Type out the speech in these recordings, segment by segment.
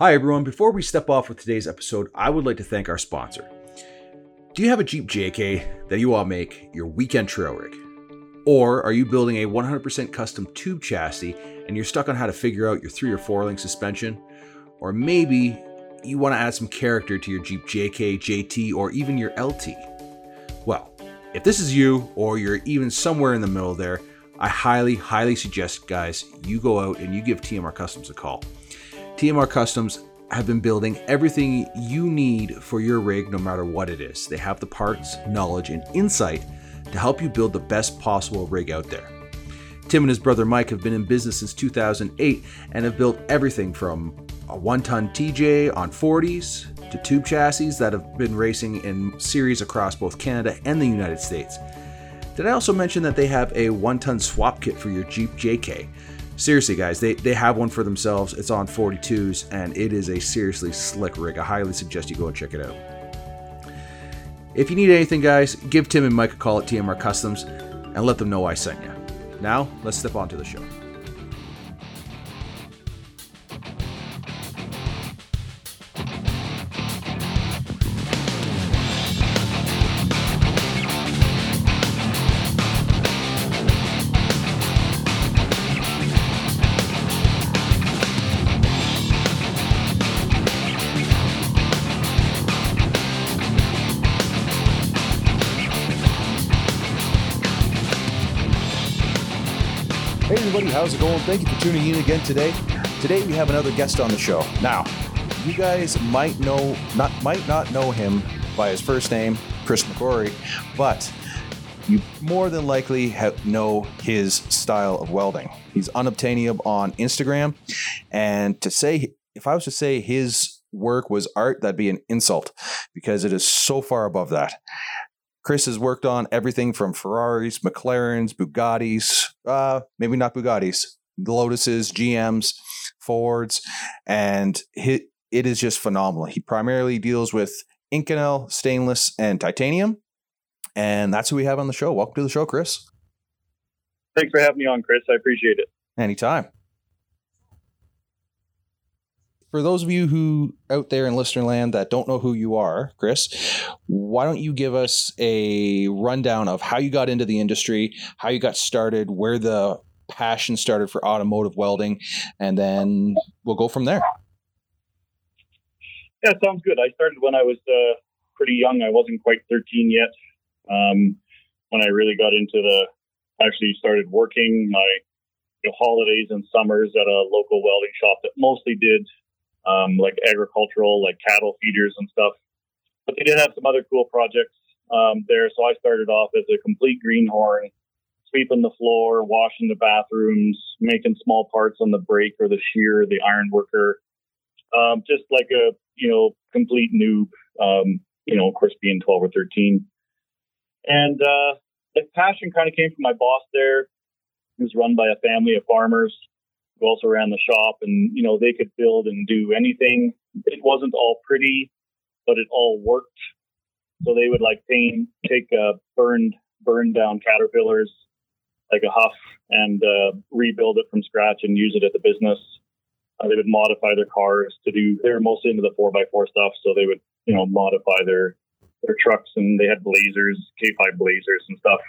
Hi, everyone. Before we step off with today's episode, I would like to thank our sponsor. Do you have a Jeep JK that you all make your weekend trail rig? Or are you building a 100% custom tube chassis and you're stuck on how to figure out your three or four link suspension? Or maybe you want to add some character to your Jeep JK, JT, or even your LT? Well, if this is you, or you're even somewhere in the middle there, I highly, highly suggest, guys, you go out and you give TMR Customs a call. TMR Customs have been building everything you need for your rig, no matter what it is. They have the parts, knowledge, and insight to help you build the best possible rig out there. Tim and his brother Mike have been in business since 2008 and have built everything from a one ton TJ on 40s to tube chassis that have been racing in series across both Canada and the United States. Did I also mention that they have a one ton swap kit for your Jeep JK? Seriously, guys, they, they have one for themselves. It's on 42s, and it is a seriously slick rig. I highly suggest you go and check it out. If you need anything, guys, give Tim and Mike a call at TMR Customs and let them know I sent you. Now, let's step on to the show. How's it going? Thank you for tuning in again today. Today we have another guest on the show. Now, you guys might know not might not know him by his first name, Chris McCrory, but you more than likely have, know his style of welding. He's unobtainium on Instagram, and to say if I was to say his work was art, that'd be an insult because it is so far above that. Chris has worked on everything from Ferraris, McLarens, Bugattis, uh, maybe not Bugattis, Lotuses, GMs, Fords, and it is just phenomenal. He primarily deals with Inconel, stainless, and titanium. And that's who we have on the show. Welcome to the show, Chris. Thanks for having me on, Chris. I appreciate it. Anytime for those of you who out there in listener land that don't know who you are, Chris, why don't you give us a rundown of how you got into the industry, how you got started, where the passion started for automotive welding, and then we'll go from there. Yeah, sounds good. I started when I was uh, pretty young. I wasn't quite 13 yet. Um, when I really got into the, actually started working my you know, holidays and summers at a local welding shop that mostly did um, like agricultural, like cattle feeders and stuff. But they did have some other cool projects um, there. So I started off as a complete greenhorn, sweeping the floor, washing the bathrooms, making small parts on the brake or the shear, the iron worker. Um, just like a, you know, complete noob, um, you know, of course, being 12 or 13. And uh, the passion kind of came from my boss there. It was run by a family of farmers also ran the shop and, you know, they could build and do anything. It wasn't all pretty, but it all worked. So they would like paint, take uh, burned, burned down caterpillars like a huff and uh, rebuild it from scratch and use it at the business. Uh, they would modify their cars to do, they were mostly into the four by four stuff. So they would, you know, modify their, their trucks and they had blazers, K5 blazers and stuff.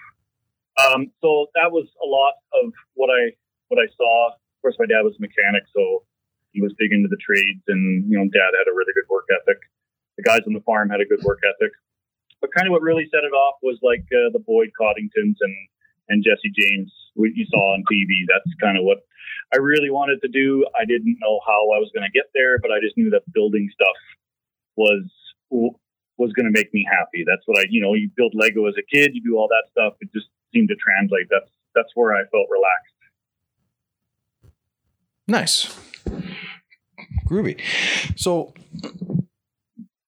Um, so that was a lot of what I, what I saw of course, my dad was a mechanic, so he was big into the trades, and you know, dad had a really good work ethic. The guys on the farm had a good work ethic. But kind of what really set it off was like uh, the Boyd Coddingtons and and Jesse James what you saw on TV. That's kind of what I really wanted to do. I didn't know how I was going to get there, but I just knew that building stuff was was going to make me happy. That's what I, you know, you build Lego as a kid, you do all that stuff. It just seemed to translate. That's that's where I felt relaxed. Nice. Groovy. So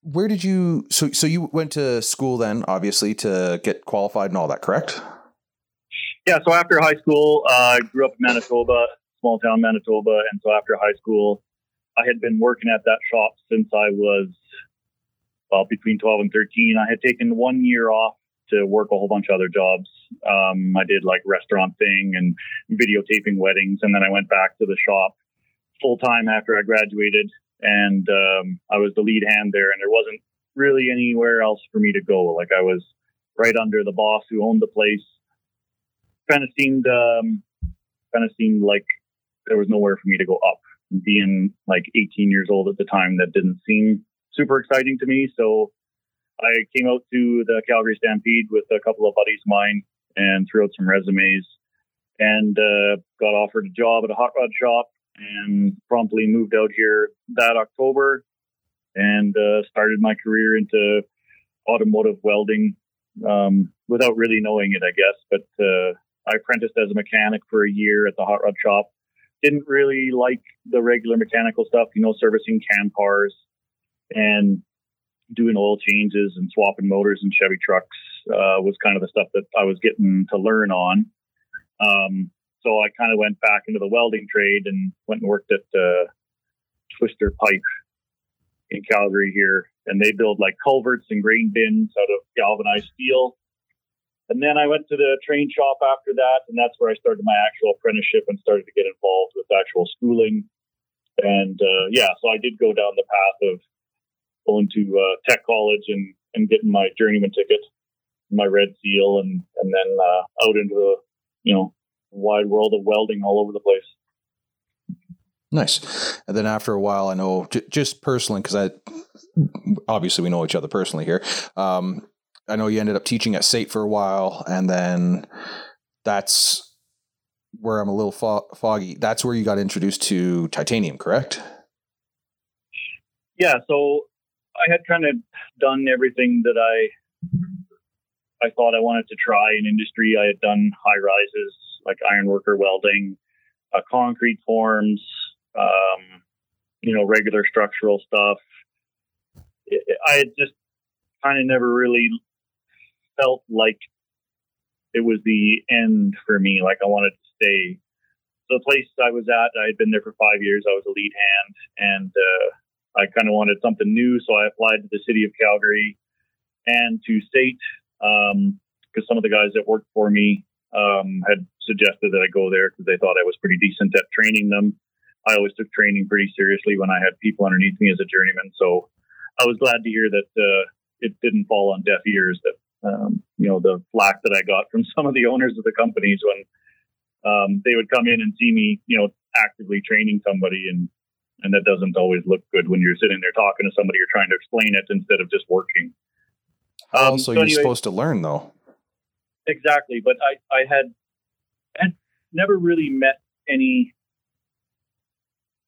where did you so so you went to school then obviously to get qualified and all that correct yeah so after high school uh, i grew up in manitoba small town manitoba and so after high school i had been working at that shop since i was well between 12 and 13 i had taken one year off to work a whole bunch of other jobs. Um, I did like restaurant thing and videotaping weddings, and then I went back to the shop full time after I graduated and um, I was the lead hand there, and there wasn't really anywhere else for me to go. Like I was right under the boss who owned the place. Kind of seemed, um, kind of seemed like there was nowhere for me to go up. Being like 18 years old at the time, that didn't seem super exciting to me. So I came out to the Calgary Stampede with a couple of buddies of mine and threw out some resumes and uh, got offered a job at a hot rod shop and promptly moved out here that October and uh, started my career into automotive welding um, without really knowing it, I guess. But uh, I apprenticed as a mechanic for a year at the hot rod shop. Didn't really like the regular mechanical stuff, you know, servicing can cars and doing oil changes and swapping motors and Chevy trucks uh, was kind of the stuff that I was getting to learn on. Um, so I kind of went back into the welding trade and went and worked at uh, Twister Pipe in Calgary here, and they build like culverts and grain bins out of galvanized steel. And then I went to the train shop after that, and that's where I started my actual apprenticeship and started to get involved with actual schooling. And uh, yeah, so I did go down the path of going to uh, tech college and, and getting my journeyman ticket, my red seal, and and then uh, out into the you know wide world of welding all over the place. Nice. And then after a while, I know j- just personally, because I obviously we know each other personally here. Um, I know you ended up teaching at SAIT for a while, and then that's where I'm a little fo- foggy. That's where you got introduced to titanium, correct? Yeah. So I had kind of done everything that I I thought I wanted to try in industry. I had done high rises like ironworker welding, uh, concrete forms, um, you know, regular structural stuff. I had just kind of never really felt like it was the end for me. Like I wanted to stay. So the place I was at, I had been there for five years. I was a lead hand, and uh, I kind of wanted something new. So I applied to the city of Calgary and to SAIT because um, some of the guys that worked for me um, had suggested that I go there because they thought I was pretty decent at training them. I always took training pretty seriously when I had people underneath me as a journeyman. So I was glad to hear that uh, it didn't fall on deaf ears. That um, you know the flack that I got from some of the owners of the companies when um, they would come in and see me, you know, actively training somebody, and and that doesn't always look good when you're sitting there talking to somebody you're trying to explain it instead of just working. Um, also, so you're anyway, supposed to learn though. Exactly, but I I had had never really met any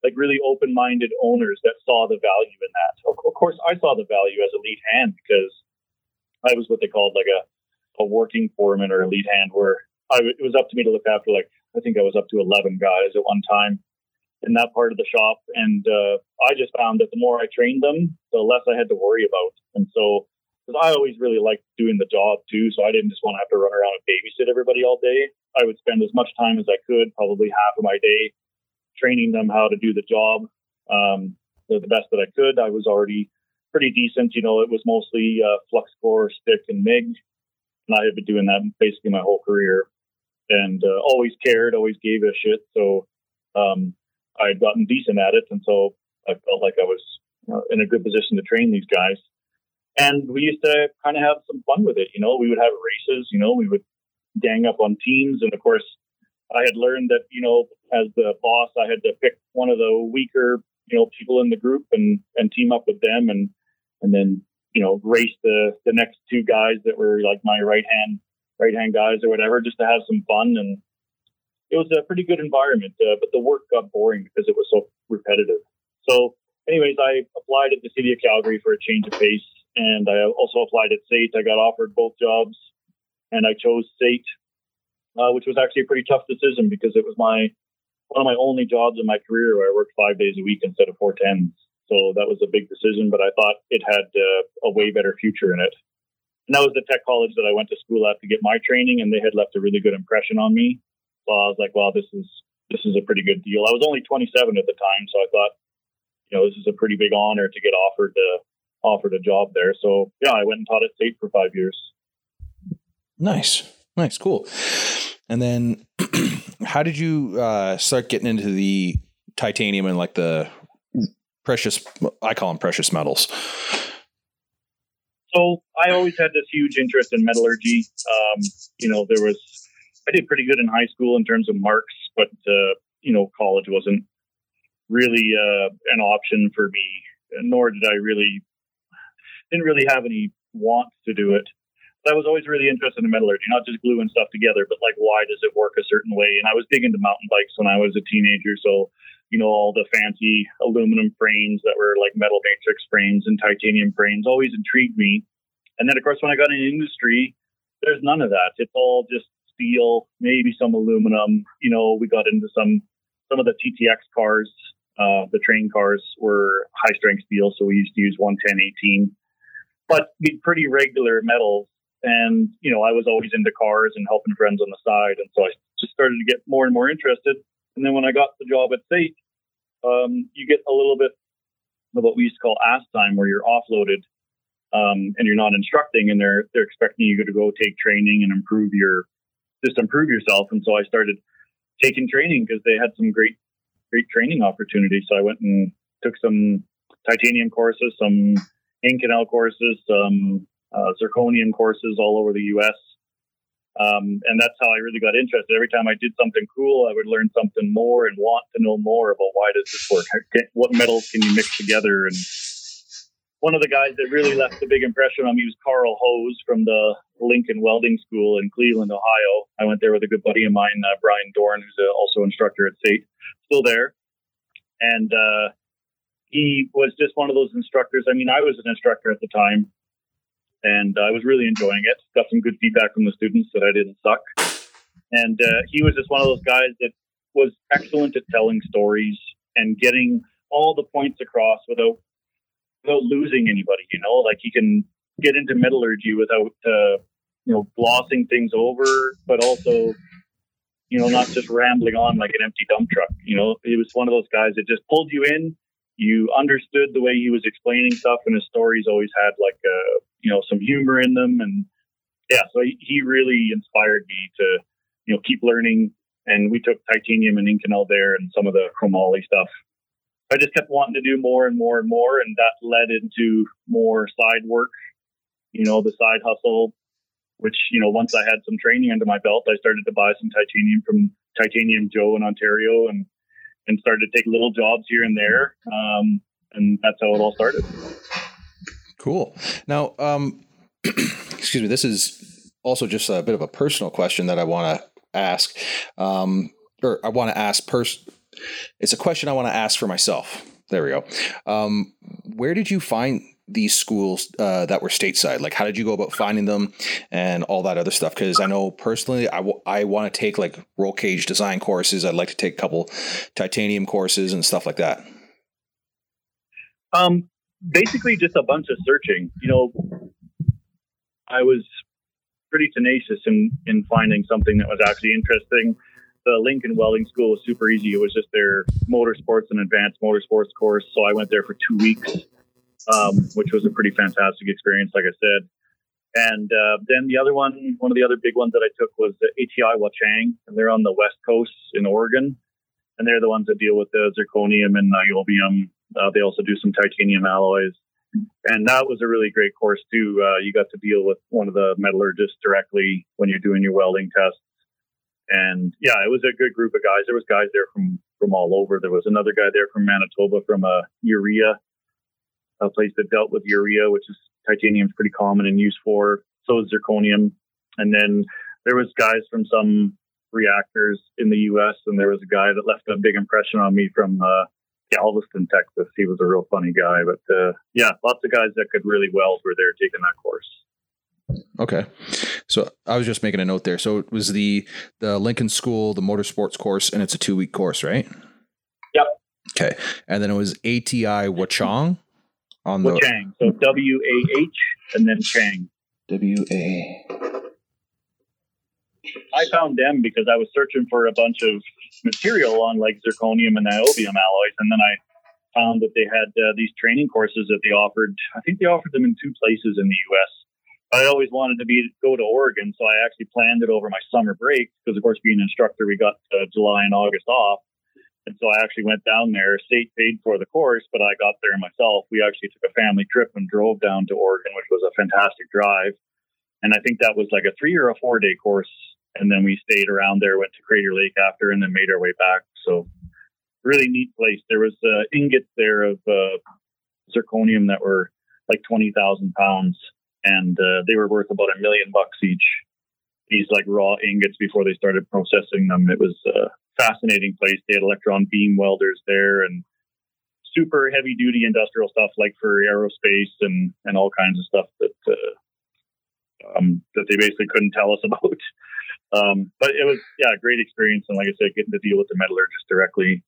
like really open-minded owners that saw the value in that. Of, of course, I saw the value as a lead hand because I was what they called like a a working foreman or a lead hand, where I, it was up to me to look after like I think I was up to eleven guys at one time in that part of the shop, and uh, I just found that the more I trained them, the less I had to worry about, and so because I always really liked doing the job too. So I didn't just want to have to run around and babysit everybody all day. I would spend as much time as I could, probably half of my day, training them how to do the job um, the, best that I could. I was already pretty decent. You know, it was mostly uh, flux core, stick, and MIG. And I had been doing that basically my whole career and uh, always cared, always gave a shit. So um, I had gotten decent at it. And so I felt like I was uh, in a good position to train these guys. And we used to kind of have some fun with it. You know, we would have races, you know, we would gang up on teams. And of course, I had learned that, you know, as the boss, I had to pick one of the weaker, you know, people in the group and, and team up with them and, and then, you know, race the, the next two guys that were like my right hand, right hand guys or whatever, just to have some fun. And it was a pretty good environment, uh, but the work got boring because it was so repetitive. So anyways, I applied at the city of Calgary for a change of pace and I also applied at SAIT. I got offered both jobs, and I chose SAIT, uh, which was actually a pretty tough decision because it was my one of my only jobs in my career where I worked five days a week instead of four tens. So that was a big decision, but I thought it had uh, a way better future in it. And that was the tech college that I went to school at to get my training, and they had left a really good impression on me. So I was like, "Well, this is this is a pretty good deal." I was only 27 at the time, so I thought, you know, this is a pretty big honor to get offered to offered a job there. So yeah, I went and taught at SAIT for five years. Nice, nice, cool. And then, how did you uh, start getting into the titanium and like the precious. I call them precious metals. So I always had this huge interest in metallurgy. Um, you know, there was I did pretty good in high school in terms of marks, but uh, you know, college wasn't really uh, an option for me. Nor did I really didn't really have any want to do it. But I was always really interested in metallurgy, not just gluing stuff together, but like why does it work a certain way? And I was big into mountain bikes when I was a teenager, so you know, all the fancy aluminum frames that were like metal matrix frames and titanium frames always intrigued me. And then, of course, when I got in industry, there's none of that. It's all just steel, maybe some aluminum. You know, we got into some some of the TTX cars. Uh, the train cars were high strength steel, so we used to use 110 18, but pretty regular metals. And you know, I was always into cars and helping friends on the side, and so I just started to get more and more interested. And then when I got the job at SAIT, um, you get a little bit of what we used to call ass time, where you're offloaded um, and you're not instructing, and they're they're expecting you to go take training and improve your just improve yourself. And so I started taking training because they had some great great training opportunities. So I went and took some titanium courses, some Inconel courses, some uh, zirconium courses all over the U.S. Um, and that's how I really got interested. Every time I did something cool, I would learn something more and want to know more about why does this work? What metals can you mix together? And one of the guys that really left a big impression on me was Carl Hose from the Lincoln Welding School in Cleveland, Ohio. I went there with a good buddy of mine, uh, Brian Dorn, who's a, also instructor at SAIT, still there. And uh, he was just one of those instructors. I mean, I was an instructor at the time, and I was really enjoying it. Got some good feedback from the students that I didn't suck. And uh, he was just one of those guys that was excellent at telling stories and getting all the points across without without losing anybody. You know, like he can get into metallurgy without uh, you know glossing things over, but also you know not just rambling on like an empty dump truck. You know, he was one of those guys that just pulled you in. You understood the way he was explaining stuff, and his stories always had like a you know some humor in them, and yeah, so he, he really inspired me to you know keep learning. And we took titanium and Inconel there, and some of the chromoly stuff I just kept wanting to do more and more and more, and that led into more side work. You know, the side hustle, which you know, once I had some training under my belt, I started to buy some titanium from Titanium Joe in Ontario, and and started to take little jobs here and there, um, and that's how it all started. Cool. Now, um, excuse me. This is also just a bit of a personal question that I want to ask, um, or I want to ask pers- it's a question I want to ask for myself. There we go. Um, where did you find these schools uh, that were stateside? Like, how did you go about finding them and all that other stuff? Because I know personally, I, w- I want to take like roll cage design courses. I'd like to take a couple titanium courses and stuff like that. Um, basically, just a bunch of searching. You know, I was pretty tenacious in in finding something that was actually interesting the Lincoln Welding School was super easy. It was just their motorsports and advanced motorsports course. So I went there for two weeks, um, which was a pretty fantastic experience, like I said. And uh, then the other one, one of the other big ones that I took was ATI Wah Chang, and they're on the west coast in Oregon. And they're the ones that deal with the zirconium and niobium. Uh, they also do some titanium alloys. And that was a really great course too. Uh, you got to deal with one of the metallurgists directly when you're doing your welding tests and yeah, it was a good group of guys. There was guys there from from all over. There was another guy there from Manitoba from a uh, urea, a place that dealt with urea, which is titanium is pretty common and used for. So is zirconium. And then there was guys from some reactors in the U.S. and there was a guy that left a big impression on me from uh, Galveston, Texas. He was a real funny guy. But uh, yeah, lots of guys that could really weld were there taking that course. Okay. So I was just making a note there. So it was the the Lincoln School, the motorsports course, and it's a two week course, right? Yep. Okay. And then it was ATI Wah Chang on the. So W A H and then Chang. W A. I found them because I was searching for a bunch of material on like zirconium and niobium alloys, and then I found that they had uh, these training courses that they offered. I think they offered them in two places in the U.S. I always wanted to be go to Oregon, so I actually planned it over my summer break because, of course, being an instructor, we got uh, July and August off. And so I actually went down there. SAIT paid for the course, but I got there myself. We actually took a family trip and drove down to Oregon, which was a fantastic drive. And I think that was like a three or a four day course. And then we stayed around there, went to Crater Lake after, and then made our way back. So really neat place. There was uh, ingots there of uh, zirconium that were like 20,000 pounds and uh, they were worth about a million bucks each. These like raw ingots before they started processing them. It was a fascinating place. They had electron beam welders there and super heavy duty industrial stuff like for aerospace and, and all kinds of stuff that uh, um, that they basically couldn't tell us about. Um, but it was yeah, a great experience. And like I said, getting to deal with the metallurgist directly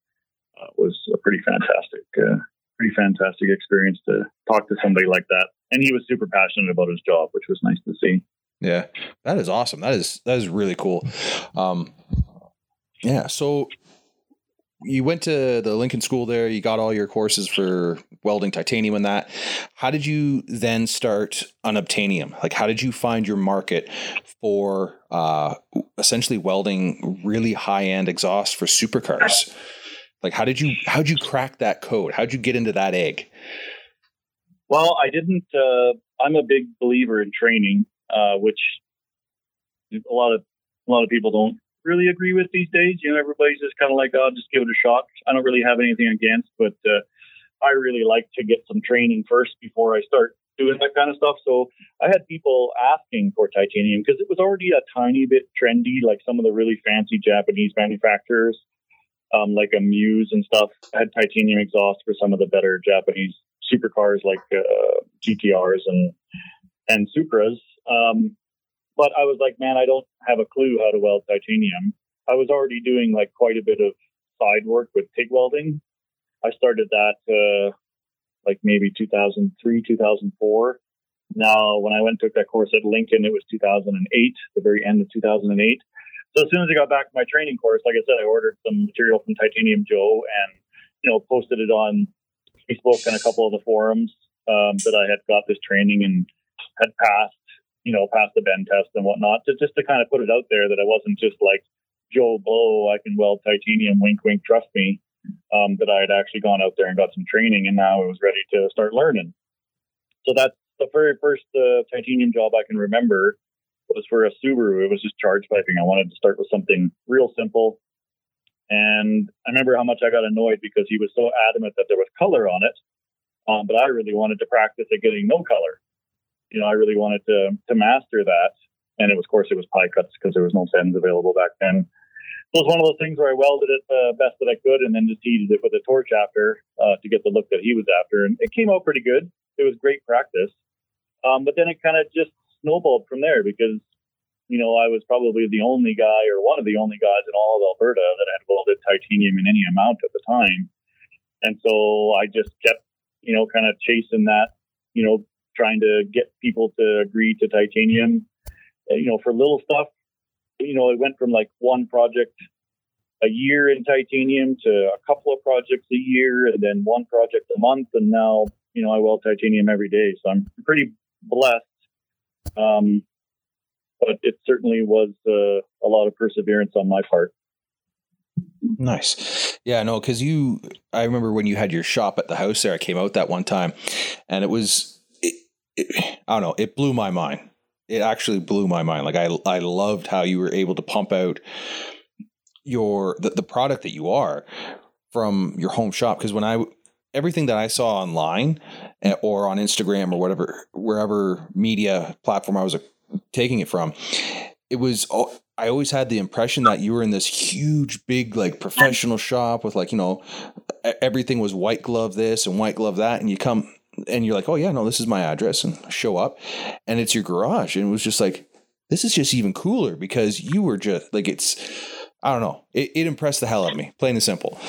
uh, was a pretty fantastic, uh, pretty fantastic experience to talk to somebody like that. And he was super passionate about his job, which was nice to see. Yeah, that is awesome. That is that is really cool. Um, yeah, so you went to the Lincoln School there. You got all your courses for welding titanium and that. How did you then start unobtainium? Like, how did you find your market for uh, essentially welding really high end exhaust for supercars? Like, how did you how did you crack that code? How did you get into that egg? Well, I didn't. Uh, I'm a big believer in training, uh, which a lot of a lot of people don't really agree with these days. You know, everybody's just kind of like, "Oh, just give it a shot." I don't really have anything against, but uh, I really like to get some training first before I start doing that kind of stuff. So I had people asking for titanium because it was already a tiny bit trendy, like some of the really fancy Japanese manufacturers um, like Amuse and stuff had titanium exhaust for some of the better Japanese supercars like uh, GTRs and and Supras. Um, but I was like, man, I don't have a clue how to weld titanium. I was already doing like quite a bit of side work with TIG welding. I started that uh, like maybe 2003, 2004. Now, when I went and took that course at Lincoln, it was 2008, the very end of 2008. So as soon as I got back to my training course, like I said, I ordered some material from Titanium Joe and you know posted it on Facebook and a couple of the forums um, that I had got this training and had passed, you know, pass the bend test and whatnot, just to kind of put it out there that I wasn't just like Joe Blow, I can weld titanium, wink, wink, trust me. Um, that I had actually gone out there and got some training, and now I was ready to start learning. So that's the very first uh, titanium job I can remember was for a Subaru. It was just charge piping. I wanted to start with something real simple. And I remember how much I got annoyed because he was so adamant that there was color on it. Um, but I really wanted to practice at getting no color. You know, I really wanted to to master that. And it was, of course, it was pie cuts because there was no Sendz available back then. So it was one of those things where I welded it the best that I could and then just heated it with a torch after uh, to get the look that he was after. And it came out pretty good. It was great practice. Um, but then it kind of just snowballed from there because, you know, I was probably the only guy or one of the only guys in all of Alberta that had welded titanium in any amount at the time. And so I just kept, you know, kind of chasing that, you know, trying to get people to agree to titanium. You know, for little stuff, you know, it went from like one project a year in titanium to a couple of projects a year and then one project a month. And now, you know, I weld titanium every day. So I'm pretty blessed um, but it certainly was uh, a lot of perseverance on my part. Nice. Yeah, no, because you, I remember when you had your shop at the house there, I came out that one time and it was, it, I don't know, it blew my mind. It actually blew my mind. Like I, I loved how you were able to pump out your, the, the product that you are from your home shop. Cause when I, everything that I saw online eh, or on Instagram or whatever, wherever media platform I was uh, taking it from, it was, I always had the impression that you were in this huge, big, like professional shop with like, you know, everything was white glove this and white glove that. And you come and you're like, oh, yeah, no, this is my address and show up and it's your garage. And it was just like, this is just even cooler because you were just like, it's, I don't know, it, it impressed the hell out of me, plain and simple.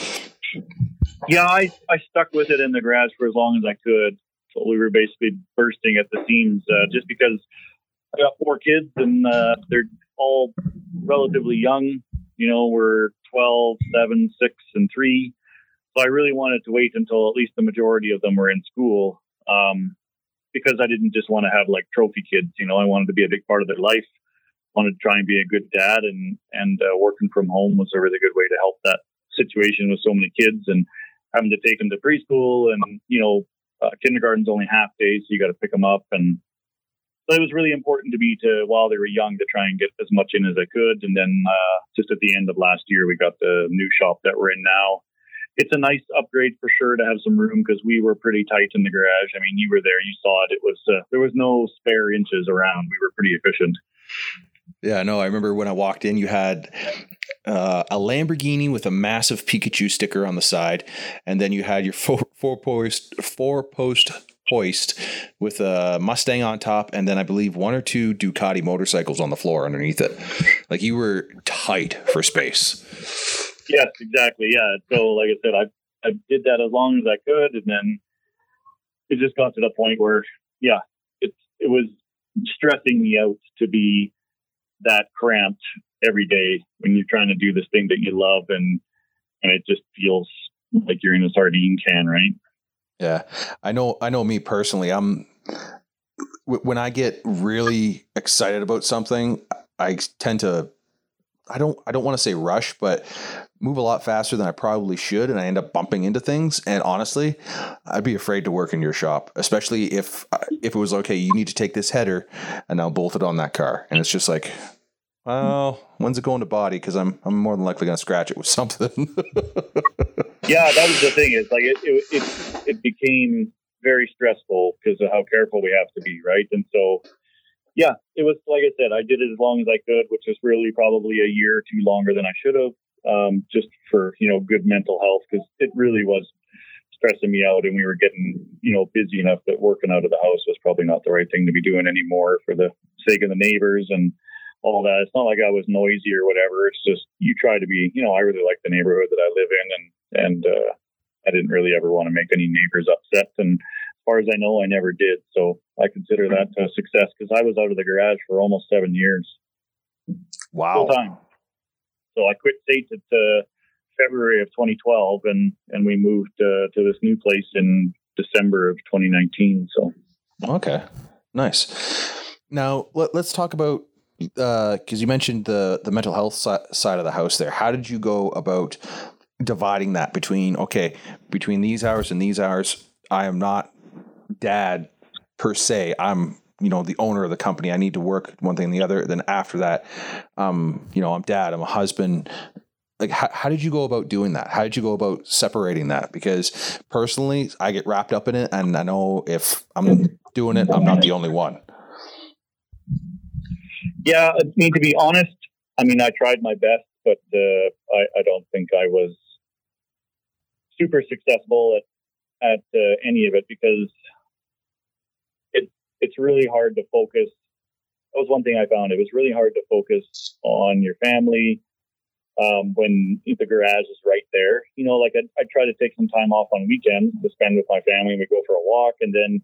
Yeah, I, I stuck with it in the garage for as long as I could. So we were basically bursting at the seams uh, just because I got four kids and uh, they're all relatively young. You know, we're 12, 7, 6, and 3. So I really wanted to wait until at least the majority of them were in school um, because I didn't just want to have like trophy kids. You know, I wanted to be a big part of their life. Wanted to try and be a good dad, and and uh, working from home was a really good way to help that situation with so many kids and having to take them to preschool and you know uh, kindergarten's only half days, so you got to pick them up and so it was really important to me to while they were young to try and get as much in as I could. And then uh, just at the end of last year, we got the new shop that we're in now. It's a nice upgrade for sure to have some room because we were pretty tight in the garage. I mean, you were there, you saw it. It was uh, there was no spare inches around. We were pretty efficient. Yeah, no, I remember when I walked in, you had uh, a Lamborghini with a massive Pikachu sticker on the side, and then you had your four, four post four post hoist with a Mustang on top, and then I believe one or two Ducati motorcycles on the floor underneath it. Like you were tight for space. Yes, exactly. Yeah. So, like I said, I I did that as long as I could, and then it just got to the point where, yeah, it's it was stressing me out to be that cramped every day when you're trying to do this thing that you love, and and it just feels like you're in a sardine can, right? Yeah, I know. I know me personally. I'm when I get really excited about something, I tend to. I don't. I don't want to say rush, but move a lot faster than I probably should, and I end up bumping into things. And honestly, I'd be afraid to work in your shop, especially if uh, if it was okay. You need to take this header and now bolt it on that car, and it's just like well, when's it going to body? Because I'm I'm more than likely going to scratch it with something. yeah, that was the thing. Is like it it it, it became very stressful because of how careful we have to be, right? And so, yeah, it was like I said, I did it as long as I could, which is really probably a year or two longer than I should have, um, just for you know good mental health because it really was stressing me out and we were getting you know busy enough that working out of the house was probably not the right thing to be doing anymore for the sake of the neighbors and all that. It's not like I was noisy or whatever. It's just you try to be, you know, I really like the neighborhood that I live in, and and uh, I didn't really ever want to make any neighbors upset. And far as I know, I never did. So I consider that a success because I was out of the garage for almost seven years. Wow. Full time. So I quit SAIT at uh, February of 2012, and and we moved uh, to this new place in December of 2019. So. Okay. Nice. Now let, us talk about because uh, you mentioned the the mental health si- side of the house there. How did you go about dividing that between okay between these hours and these hours? I am not dad per se. I'm you know the owner of the company. I need to work one thing and the other. Then after that, um, you know I'm dad. I'm a husband. Like how, how did you go about doing that? How did you go about separating that? Because personally, I get wrapped up in it, and I know if I'm doing it, I'm not the only one. Yeah, I mean to be honest, I mean I tried my best, but uh, I, I don't think I was super successful at at uh, any of it because it's really hard to focus. That was one thing I found. It was really hard to focus on your family um, when the garage is right there. You know, like I, I try to take some time off on weekends to spend with my family. We go for a walk, and then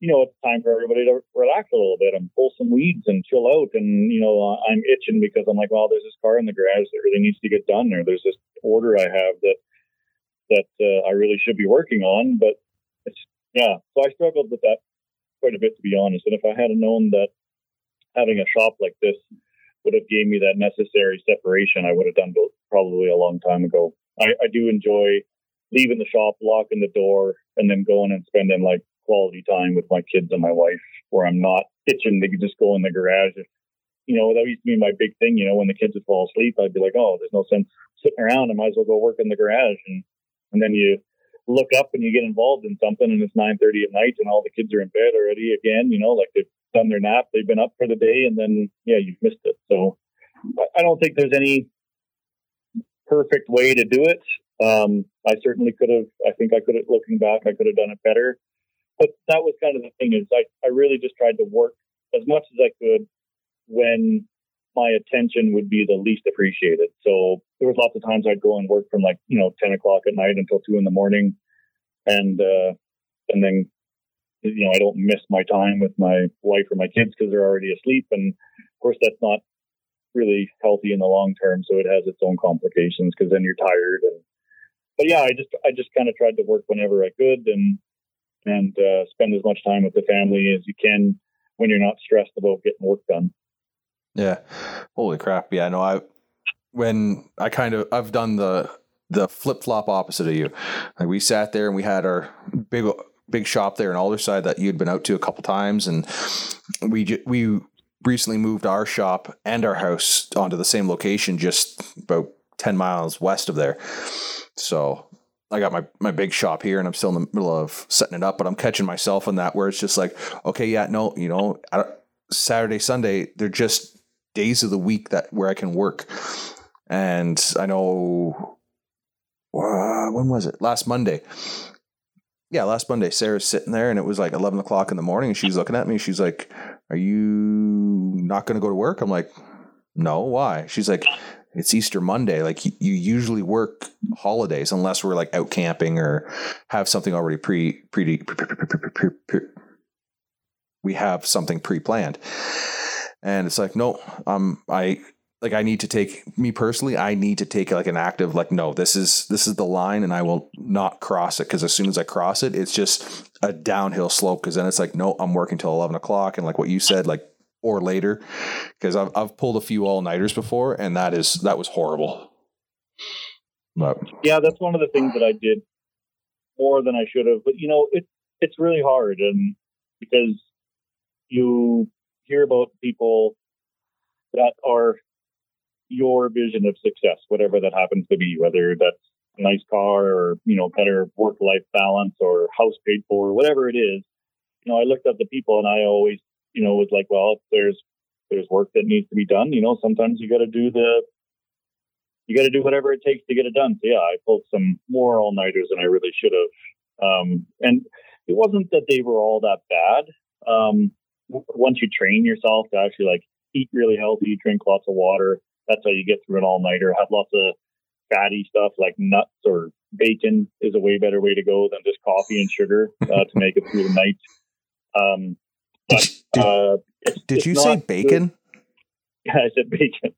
you know, it's time for everybody to relax a little bit and pull some weeds and chill out. And, you know, I'm itching because I'm like, well, there's this car in the garage that really needs to get done, or there's this order I have that, that uh, I really should be working on. But it's, yeah, so I struggled with that quite a bit, to be honest. And if I had known that having a shop like this would have gave me that necessary separation, I would have done probably a long time ago. I, I do enjoy leaving the shop, locking the door, and then going and spending like quality time with my kids and my wife where I'm not itching to just go in the garage. If, you know, that used to be my big thing. You know, when the kids would fall asleep, I'd be like, oh, there's no sense sitting around. I might as well go work in the garage. And, and then you look up and you get involved in something and it's 9.30 at night and all the kids are in bed already again, you know, like they've done their nap, they've been up for the day and then, yeah, you've missed it. So I don't think there's any perfect way to do it. Um, I certainly could have, I think I could have, looking back, I could have done it better but that was kind of the thing is I, I really just tried to work as much as I could when my attention would be the least appreciated. So there was lots of times I'd go and work from like, you know, 10 o'clock at night until two in the morning. And, uh, and then, you know, I don't miss my time with my wife or my kids because they're already asleep. And of course, that's not really healthy in the long term. So it has its own complications because then you're tired. And, but yeah, I just, I just kind of tried to work whenever I could. And, and uh, spend as much time with the family as you can when you're not stressed about getting work done. Yeah. Holy crap. Yeah. No, I, when I kind of, I've done the, the flip flop opposite of you. Like we sat there and we had our big big shop there in Aldersyde that you'd been out to a couple times, and we we recently moved our shop and our house onto the same location, just about ten miles west of there. So I got my my big shop here, and I'm still in the middle of setting it up. But I'm catching myself in that where it's just like, okay, yeah, no, you know, Saturday, Sunday, they're just days of the week that where I can work. And I know uh, when was it? Last Monday. Yeah, last Monday, Sarah's sitting there and it was like 11 o'clock in the morning and she's looking at me. She's like, Are you not going to go to work? I'm like, No, why? She's like, It's Easter Monday. Like, you, usually work holidays unless we're like out camping or have something already pre, pre, pre, pre, pre, pre, pre, pre we have something pre planned. And it's like, no, um, I like I need to take me personally, I need to take like an active like no, this is this is the line and I will not cross it. Because as soon as I cross it, it's just a downhill slope. Because then it's like no, I'm working till eleven o'clock. And like what you said like or later. Because I've I've pulled a few all nighters before and that is that was horrible. But yeah, that's one of the things that I did more than I should have. But you know, it it's really hard. And because you hear about people that are your vision of success, whatever that happens to be, whether that's a nice car or, you know, better work life balance or house paid for, whatever it is. You know, I looked at the people and I always, you know, was like, well, if there's, there's work that needs to be done, you know, sometimes you got to do the, you got to do whatever it takes to get it done. So yeah, I pulled some more all nighters than I really should have. Um, and it wasn't that they were all that bad. Um, once you train yourself to actually like eat really healthy, drink lots of water, that's how you get through an all nighter. Have lots of fatty stuff like nuts or bacon is a way better way to go than just coffee and sugar uh, to make it through the night. Um, but, did, uh, it's, did it's you say bacon? Good. Yeah, I said bacon.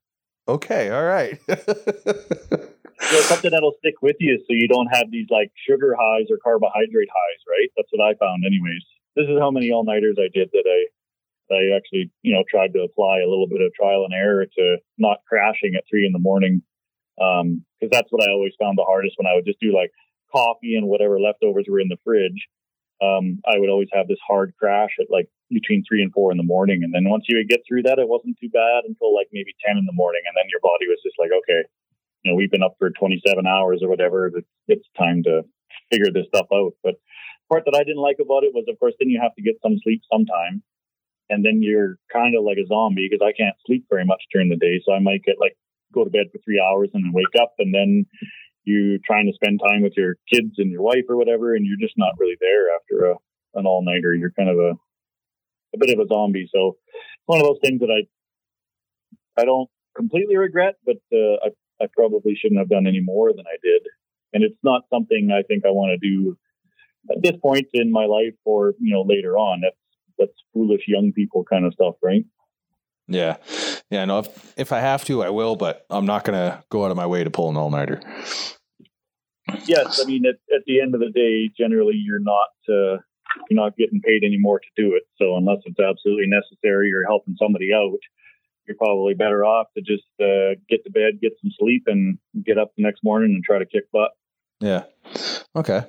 Okay, all right. so something that'll stick with you, so you don't have these like sugar highs or carbohydrate highs, right? That's what I found, anyways. This is how many all nighters I did that I I actually, you know, tried to apply a little bit of trial and error to not crashing at three in the morning. Um, cause that's what I always found the hardest when I would just do like coffee and whatever leftovers were in the fridge. Um, I would always have this hard crash at like between three and four in the morning. And then once you would get through that, it wasn't too bad until like maybe 10 in the morning. And then your body was just like, okay, you know, we've been up for 27 hours or whatever. It's, it's time to figure this stuff out. But part that I didn't like about it was, of course, then you have to get some sleep sometime and then you're kind of like a zombie because I can't sleep very much during the day. So I might get like go to bed for three hours and then wake up, and then you're trying to spend time with your kids and your wife or whatever, and you're just not really there after a, an all nighter. You're kind of a a bit of a zombie. So it's one of those things that I I don't completely regret, but uh, I I probably shouldn't have done any more than I did, and it's not something I think I want to do at this point in my life or you know later on. That's foolish young people kind of stuff, right? Yeah, yeah. No, if if I have to, I will, but I'm not going to go out of my way to pull an all nighter. Yes, I mean at, at the end of the day, generally you're not uh, you're not getting paid anymore to do it. So unless it's absolutely necessary, you're helping somebody out. You're probably better off to just uh, get to bed, get some sleep, and get up the next morning and try to kick butt. Yeah. Okay.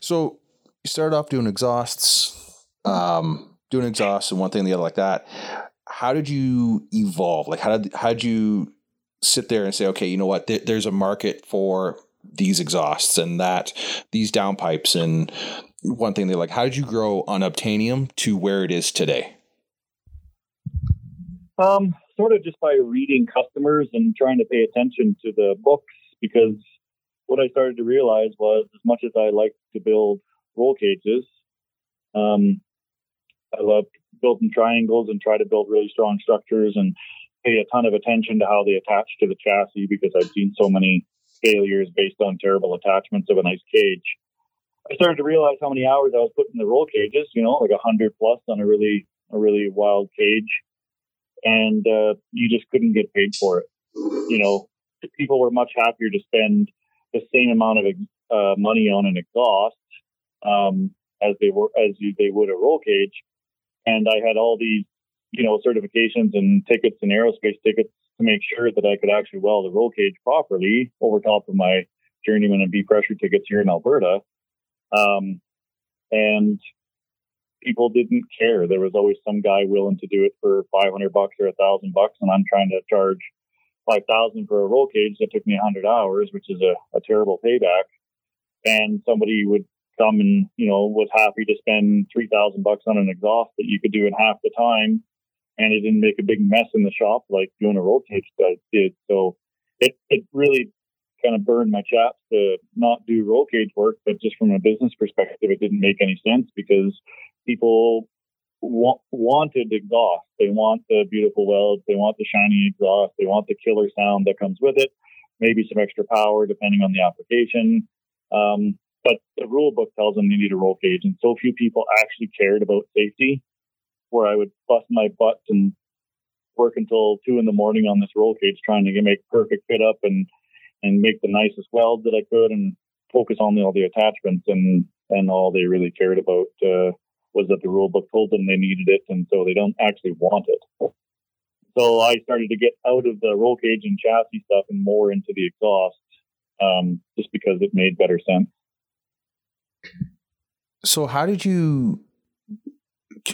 So you started off doing exhausts. Um, doing exhaust and one thing and the other like that. How did you evolve? Like how did how did you sit there and say, okay, you know what, th- there's a market for these exhausts and that these downpipes and one thing they like. How did you grow Unobtainium to where it is today? Um, sort of just by reading customers and trying to pay attention to the books because what I started to realize was as much as I like to build roll cages, um, I love building triangles and try to build really strong structures and pay a ton of attention to how they attach to the chassis because I've seen so many failures based on terrible attachments of a nice cage. I started to realize how many hours I was putting in the roll cages, you know, like a hundred plus on a really, a really wild cage. And, uh, you just couldn't get paid for it. You know, people were much happier to spend the same amount of, uh, money on an exhaust, um, as they were, as you, they would a roll cage and I had all these, you know, certifications and tickets and aerospace tickets to make sure that I could actually weld a roll cage properly over top of my journeyman and B pressure tickets here in Alberta. Um, and people didn't care. There was always some guy willing to do it for 500 bucks or a thousand bucks. And I'm trying to charge 5,000 for a roll cage that took me 100 hours, which is a, a terrible payback. And somebody would come and, you know, was happy to spend 3,000 bucks on an exhaust that you could do in half the time. And it didn't make a big mess in the shop like doing a roll cage did. So it, it really kind of burned my chaps to not do roll cage work, but just from a business perspective, it didn't make any sense because people wa- wanted exhaust. They want the beautiful welds. They want the shiny exhaust. They want the killer sound that comes with it. Maybe some extra power depending on the application. Um, but the rule book tells them they need a roll cage, and so few people actually cared about safety. Where I would bust my butt and work until two in the morning on this roll cage, trying to make perfect fit up and and make the nicest weld that I could, and focus on all the attachments. And and all they really cared about uh, was that the rule book told them they needed it, and so they don't actually want it. So I started to get out of the roll cage and chassis stuff and more into the exhaust, um, just because it made better sense. So how did you?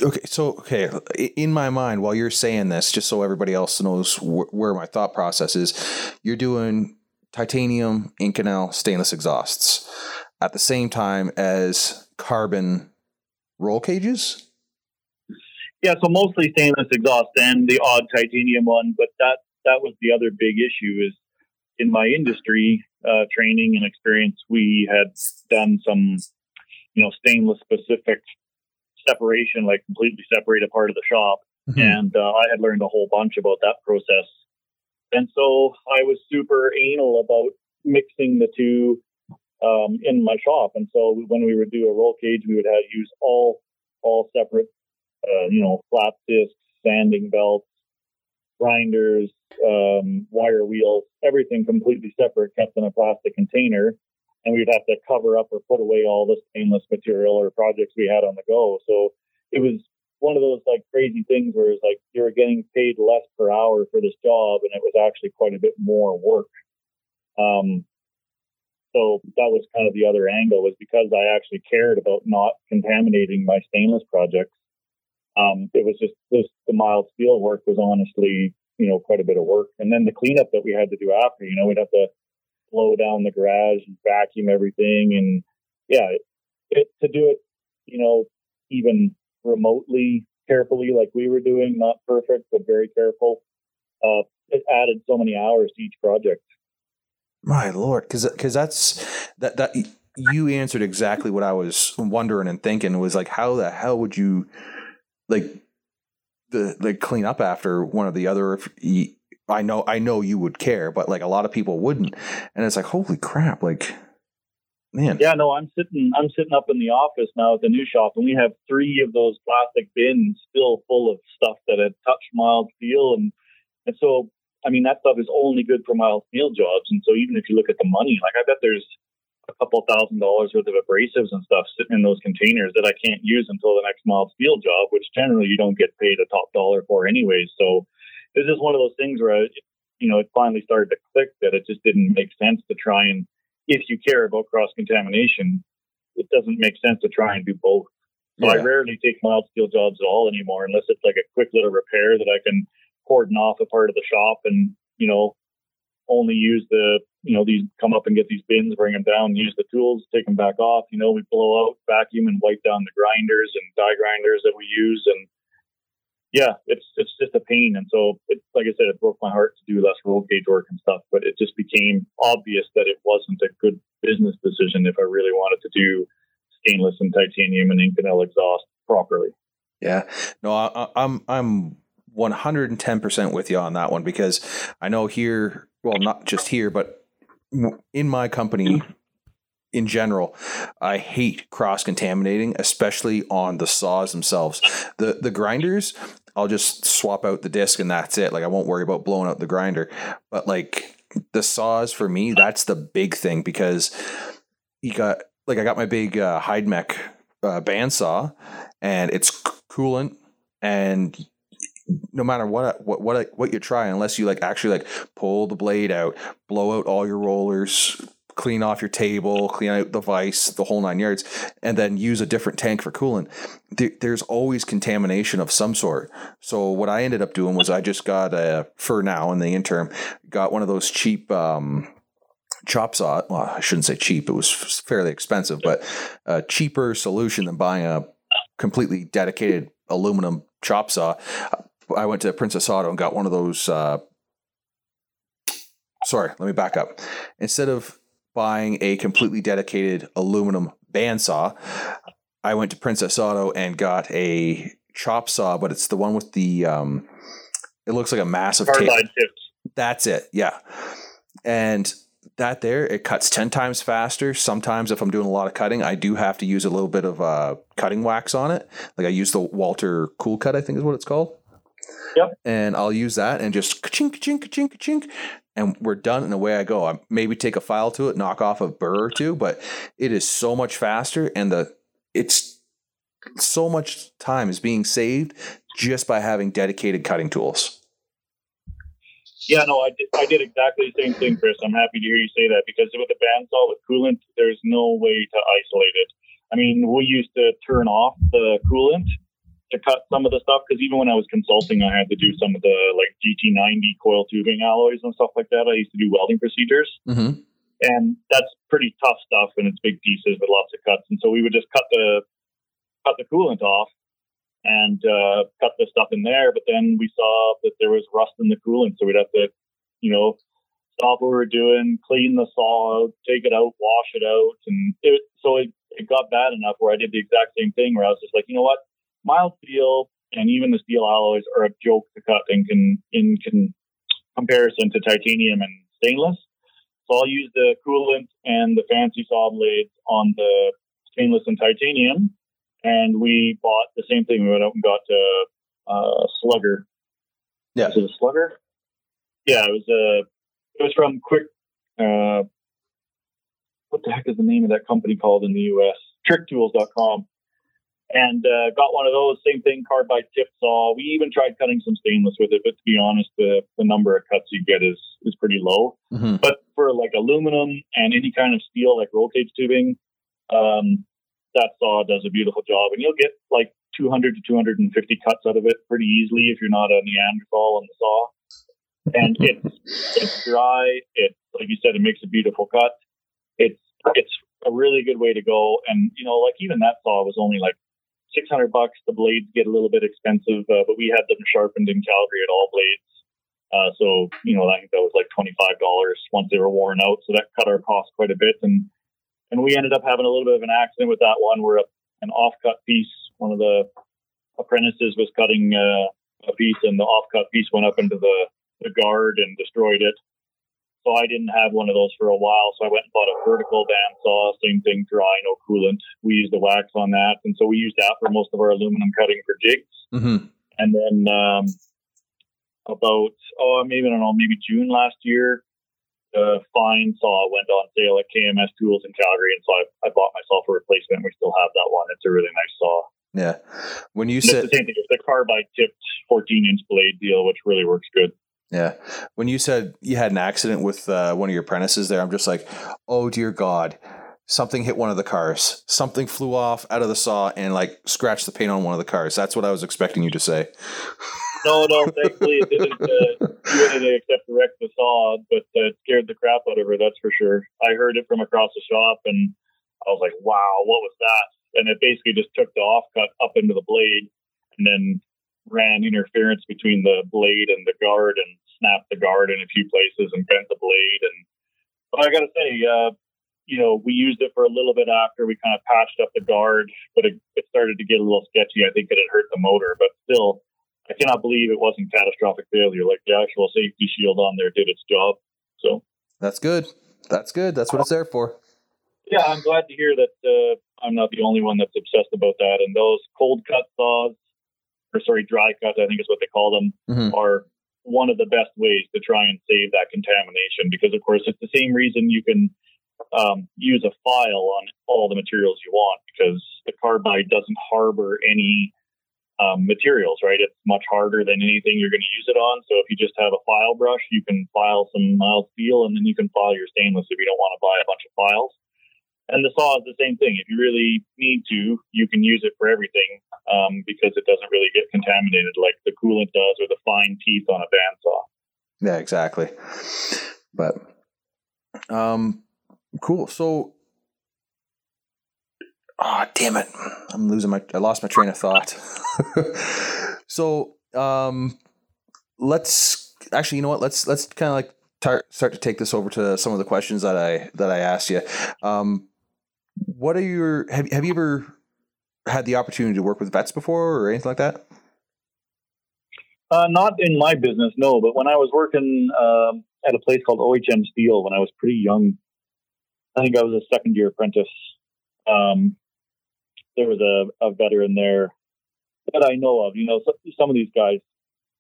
Okay, so okay, in my mind, while you're saying this, just so everybody else knows wh- where my thought process is, you're doing titanium, Inconel, stainless exhausts at the same time as carbon roll cages. Yeah, so mostly stainless exhaust and the odd titanium one, but that that was the other big issue is in my industry uh, training and experience, we had done some, you know, stainless specific separation, like completely separate a part of the shop. Mm-hmm. And uh, I had learned a whole bunch about that process. And so I was super anal about mixing the two um, in my shop. And so when we would do a roll cage, we would have use all all separate, uh, you know, flat discs, sanding belts, grinders, um, wire wheels, everything completely separate, kept in a plastic container. And we'd have to cover up or put away all the stainless material or projects we had on the go. So it was one of those like crazy things where it's like you're getting paid less per hour for this job, and it was actually quite a bit more work. Um, so that was kind of the other angle was because I actually cared about not contaminating my stainless projects. Um, it was just this, the mild steel work was honestly, you know, quite a bit of work. And then the cleanup that we had to do after, you know, we'd have to blow down the garage and vacuum everything. And yeah, it, it, to do it, you know, even remotely carefully like we were doing, not perfect, but very careful. Uh, it added so many hours to each project. My lord, because because that's that that you answered exactly what I was wondering and thinking was like, how the hell would you like the like clean up after one of the other? I know I know you would care, but like a lot of people wouldn't, and it's like, holy crap, like man. Yeah, no, I'm sitting I'm sitting up in the office now at the new shop, and we have three of those plastic bins still full of stuff that had touched mild steel, and and so I mean, that stuff is only good for mild steel jobs. And so even if you look at the money, like I bet there's a couple thousand dollars worth of abrasives and stuff sitting in those containers that I can't use until the next mild steel job, which generally you don't get paid a top dollar for anyways. So it's just one of those things where, I, you know, it finally started to click that it just didn't make sense to try and, if you care about cross contamination, it doesn't make sense to try and do both. So yeah. I rarely take mild steel jobs at all anymore, unless it's like a quick little repair that I can cordon off a part of the shop and, you know, only use the, you know, these come up and get these bins, bring them down, use the tools, take them back off. You know, we blow out, vacuum, and wipe down the grinders and die grinders that we use. And yeah, it's it's just a pain. And so, it, like I said, it broke my heart to do less roll cage work and stuff. But it just became obvious that it wasn't a good business decision if I really wanted to do stainless and titanium and Inconel exhaust properly. Yeah, no, I, I'm I'm 110% with you on that one because I know here, well, not just here, but in my company in general, I hate cross contaminating, especially on the saws themselves. The the grinders, I'll just swap out the disc and that's it. Like I won't worry about blowing out the grinder. But like the saws for me, that's the big thing because you got like I got my big uh, Hydmech uh, bandsaw and it's coolant and no matter what what what what you try, unless you like actually like pull the blade out, blow out all your rollers, clean off your table, clean out the vise, the whole nine yards, and then use a different tank for coolant, there, there's always contamination of some sort. So what I ended up doing was I just got a for now in the interim got one of those cheap. Um, chop saw. Well, I shouldn't say cheap. It was fairly expensive, but a cheaper solution than buying a completely dedicated aluminum chop saw. I went to Princess Auto and got one of those. Uh, sorry, let me back up. Instead of buying a completely dedicated aluminum bandsaw, I went to Princess Auto and got a chop saw, but it's the one with the. Um, it looks like a massive tape. That's it. Yeah, and that there, it cuts 10 times faster. Sometimes, if I'm doing a lot of cutting, I do have to use a little bit of uh, cutting wax on it. Like I use the Walter Cool Cut, I think is what it's called. Yep. And I'll use that and just chink, chink, chink, chink, and we're done. And away I go. I maybe take a file to it, knock off a burr or two, but it is so much faster, and the it's so much time is being saved just by having dedicated cutting tools. Yeah, no, I did, I did exactly the same thing, Chris. I'm happy to hear you say that because with the bandsaw with coolant, there's no way to isolate it. I mean, we used to turn off the coolant to cut some of the stuff because even when I was consulting, I had to do some of the like GT90 coil tubing alloys and stuff like that. I used to do welding procedures. Mm-hmm. And that's pretty tough stuff and it's big pieces with lots of cuts. And so we would just cut the cut the coolant off and uh, cut the stuff in there. But then we saw that there was rust in the coolant, so we'd have to, you know, stop what we were doing, clean the saw, take it out, wash it out, and it, so it, it got bad enough where I did the exact same thing where I was just like, you know what, mild steel and even the steel alloys are a joke to cut in can in can comparison to titanium and stainless. So I'll use the coolant and the fancy saw blades on the stainless and titanium and we bought the same thing. We went out and got a, a Slugger. Yeah, was it a Slugger? Yeah, it was a. It was from Quick. Uh, what the heck is the name of that company called in the U.S.? TrickTools.com. And uh, got one of those. Same thing, carbide tip saw. We even tried cutting some stainless with it, but to be honest, the, the number of cuts you get is is pretty low. Mm-hmm. But for like aluminum and any kind of steel, like roll cage tubing, um, that saw does a beautiful job, and you'll get like 200 to 250 cuts out of it pretty easily if you're not a Neanderthal on the saw. And it's it's dry. It like you said, it makes a beautiful cut. It's it's a really good way to go. And you know, like even that saw was only like 600 bucks. The blades get a little bit expensive, uh, but we had them sharpened in Calgary at all blades. Uh, so you know, I think that was like twenty five dollars once they were worn out. So that cut our cost quite a bit. And and we ended up having a little bit of an accident with that one where a, an off-cut piece, one of the apprentices was cutting uh, a piece, and the off-cut piece went up into the, the guard and destroyed it. So I didn't have one of those for a while. So I went and bought a vertical bandsaw, same thing, dry, no coolant. We used the wax on that, and so we used that for most of our aluminum cutting for jigs. Mm-hmm. And then um, about oh maybe I don't know maybe June last year, the Fein saw went on sale at KMS Tools in Calgary, and so I, I bought myself a replacement. We still have that one. It's a really nice saw. Yeah. When you And said it's the same thing. It's the carbide tipped 14 inch blade deal, which really works good. Yeah, when you said you had an accident with uh, one of your apprentices there, I'm just like, oh dear God, something hit one of the cars. Something flew off out of the saw and like scratched the paint on one of the cars. That's what I was expecting you to say. No, no, thankfully it didn't uh, do anything except wreck the saw, but uh, it scared the crap out of her, that's for sure. I heard it from across the shop and I was like, wow, what was that? And it basically just took the offcut up into the blade and then ran interference between the blade and the guard and snapped the guard in a few places and bent the blade. And but I got to say, uh, you know, we used it for a little bit after we kind of patched up the guard, but it, it started to get a little sketchy. I think it had hurt the motor, but still, I cannot believe it wasn't catastrophic failure. Like the actual safety shield on there did its job. So That's good. That's good. That's what it's there for. yeah, I'm glad to hear that uh, I'm not the only one that's obsessed about that. And those cold cut saws, or sorry, dry cut, I think is what they call them, Mhm. are one of the best ways to try and save that contamination. Because of course, it's the same reason you can um, use a file on all the materials you want because the carbide doesn't harbor any um, materials, right? It's much harder than anything you're going to use it on. So if you just have a file brush, you can file some mild steel and then you can file your stainless if you don't want to buy a bunch of files. And the saw is the same thing. If you really need to, you can use it for everything um, because it doesn't really get contaminated like the coolant does or the fine teeth on a bandsaw. Yeah, exactly. But um, cool. So, ah, oh, damn it, I'm losing my. I lost my train of thought. so, um, let's actually, you know what? Let's let's kind of like tar- start to take this over to some of the questions that I that I asked you. Um, what are your have have you ever had the opportunity to work with vets before or anything like that? Uh, not in my business, no. But when I was working um, at a place called OHM Steel when I was pretty young, I think I was a second year apprentice. Um, there was a, a veteran there that I know of. You know, some, some of these guys,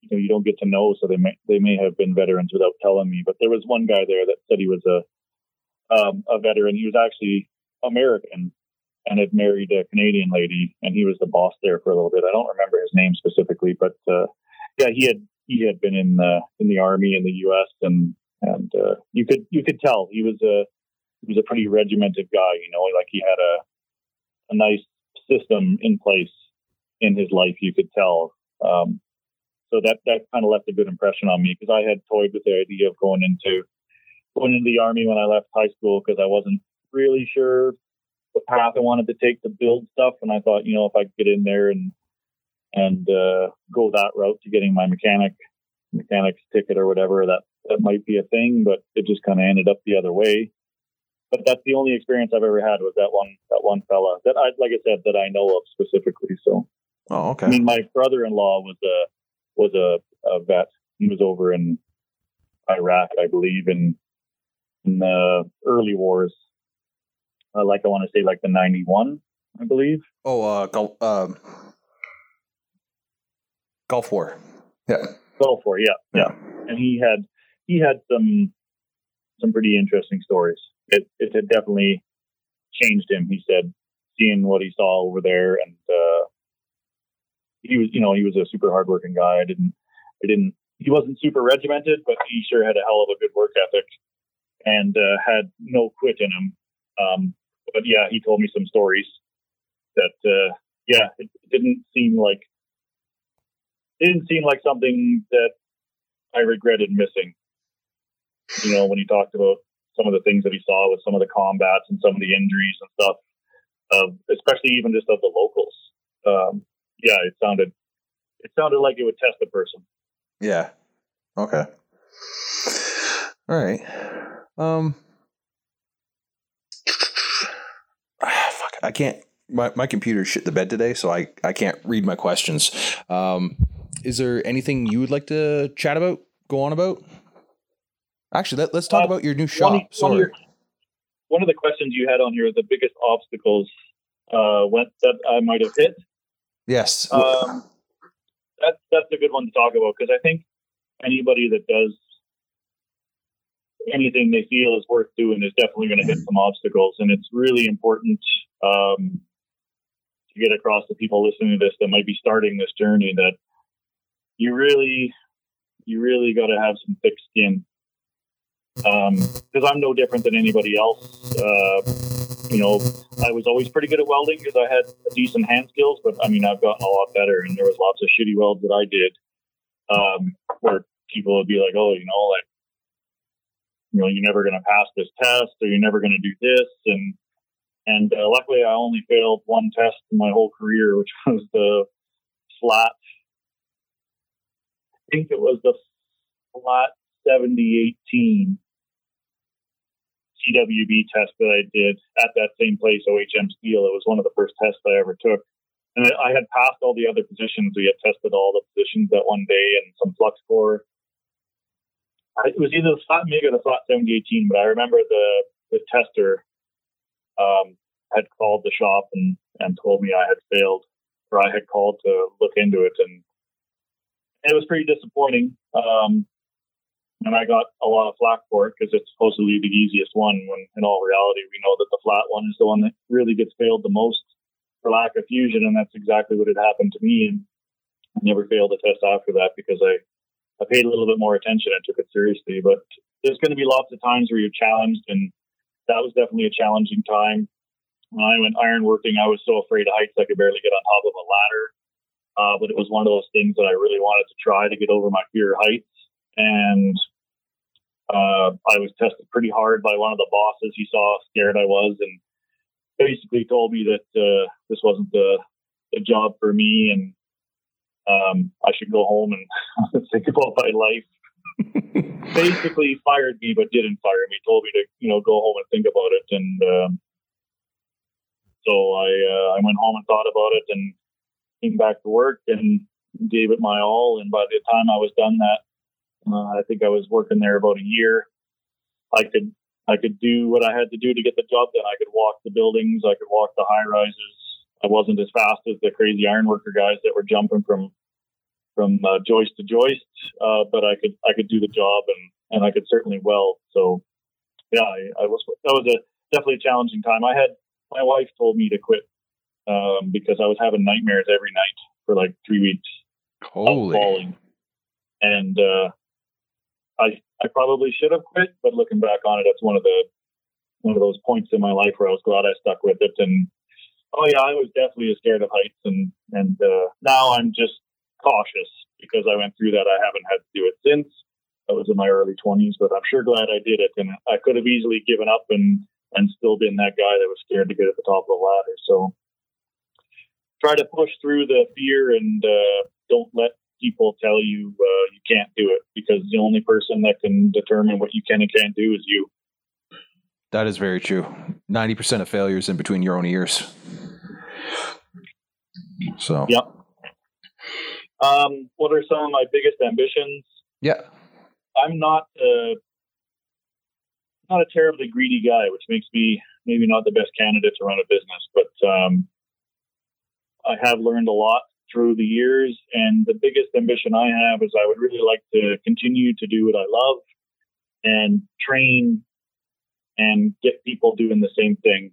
you know, you don't get to know, so they may they may have been veterans without telling me. But there was one guy there that said he was a um, a veteran. He was actually American and had married a Canadian lady, and he was the boss there for a little bit. I don't remember his name specifically, but uh, yeah, he had he had been in the in the army in the U.S. and and uh, you could you could tell he was a he was a pretty regimented guy. You know, like he had a a nice system in place in his life. You could tell. Um, so that that kind of left a good impression on me because I had toyed with the idea of going into going into the army when I left high school because I wasn't really sure the path I wanted to take to build stuff, and I thought, you know, if I could get in there and and uh, go that route to getting my mechanic mechanic's ticket or whatever, that that might be a thing. But it just kind of ended up the other way. But that's the only experience I've ever had was that one that one fella that I like I said that I know of specifically. So, oh okay. I mean, my brother-in-law was a was a, a vet. He was over in Iraq, I believe, in in the early wars. Uh, like I want to say, like the '91, I believe. Oh, uh, Gulf, uh, Gulf War. Yeah. Gulf War. Yeah, yeah. And he had he had some some pretty interesting stories. It it had definitely changed him. He said, seeing what he saw over there, and uh, he was, you know, he was a super hardworking guy. I didn't, I didn't, he wasn't super regimented, but he sure had a hell of a good work ethic and uh, had no quit in him. Um, but yeah, he told me some stories that, uh, yeah, it, didn't seem like didn't seem like something that I regretted missing. You know, when he talked about some of the things that he saw with some of the combats and some of the injuries and stuff, uh, especially even just of the locals. Um, yeah, it sounded it sounded like it would test the person. Yeah. Okay. All right. Um. I can't. My my computer shit the bed today, so I I can't read my questions. Um. Is there anything you would like to chat about? Go on about? Actually, let, us talk uh, about your new shop. One, Sorry. One of, your, one of the questions you had on here, the biggest obstacles uh, went that I might have hit. Yes. Um, that's that's a good one to talk about because I think anybody that does anything they feel is worth doing is definitely going to hit some obstacles, and it's really important um, to get across to people listening to this that might be starting this journey that you really, you really got to have some thick skin because um, I'm no different than anybody else. Uh, you know, I was always pretty good at welding because I had decent hand skills, but I mean, I've gotten a lot better, and there was lots of shitty welds that I did, um, where people would be like, "Oh, you know, like, you know, you're never going to pass this test, or you're never going to do this," and and uh, luckily, I only failed one test in my whole career, which was the flat. I think it was the flat 7018 CWB test that I did at that same place, OHM Steel. It was one of the first tests I ever took. And I had passed all the other positions. We had tested all the positions that one day and some flux core. It was either the flat MIG or the flat 7018, but I remember the, the tester um, had called the shop and, and told me I had failed, or I had called to look into it. And it was pretty disappointing. Um, and I got a lot of flack for it because it's supposedly the easiest one. When in all reality, we know that the flat one is the one that really gets failed the most for lack of fusion, and that's exactly what had happened to me. And I never failed a test after that because I, I paid a little bit more attention and took it seriously. But there's going to be lots of times where you're challenged, and that was definitely a challenging time. When I went ironworking, I was so afraid of heights I could barely get on top of a ladder. Uh, but it was one of those things that I really wanted to try to get over my fear of heights. And uh, I was tested pretty hard by one of the bosses. He saw how scared I was and basically told me that uh, this wasn't the, the job for me and um, I should go home and think about my life. basically fired me, but didn't fire me. Told me to, you know, go home and think about it. And um, so I, uh, I went home and thought about it and came back to work and gave it my all. And by the time I was done that, uh, I think I was working there about a year. I could I could do what I had to do to get the job done. I could walk the buildings. I could walk the high rises. I wasn't as fast as the crazy ironworker guys that were jumping from from uh, joist to joist, uh, but I could I could do the job and and I could certainly weld. So yeah, I, I was that was a definitely a challenging time. I had my wife told me to quit um, because I was having nightmares every night for like three weeks. Holy. Falling. And uh, I I probably should have quit, but looking back on it, that's one of the one of those points in my life where I was glad I stuck with it. And oh yeah, I was definitely scared of heights, and and uh, now I'm just cautious because I went through that. I haven't had to do it since. I was in my early 20s, but I'm sure glad I did it. And I could have easily given up and and still been that guy that was scared to get at the top of the ladder. So try to push through the fear and uh, don't let people tell you uh, you can't do it because the only person that can determine what you can and can't do is you. That is very true. 90% of failures in between your own ears. So, yep. Um, what are some of my biggest ambitions? Yeah. I'm not uh, not a terribly greedy guy, which makes me maybe not the best candidate to run a business, but um, I have learned a lot through the years. And the biggest ambition I have is I would really like to continue to do what I love and train and get people doing the same thing.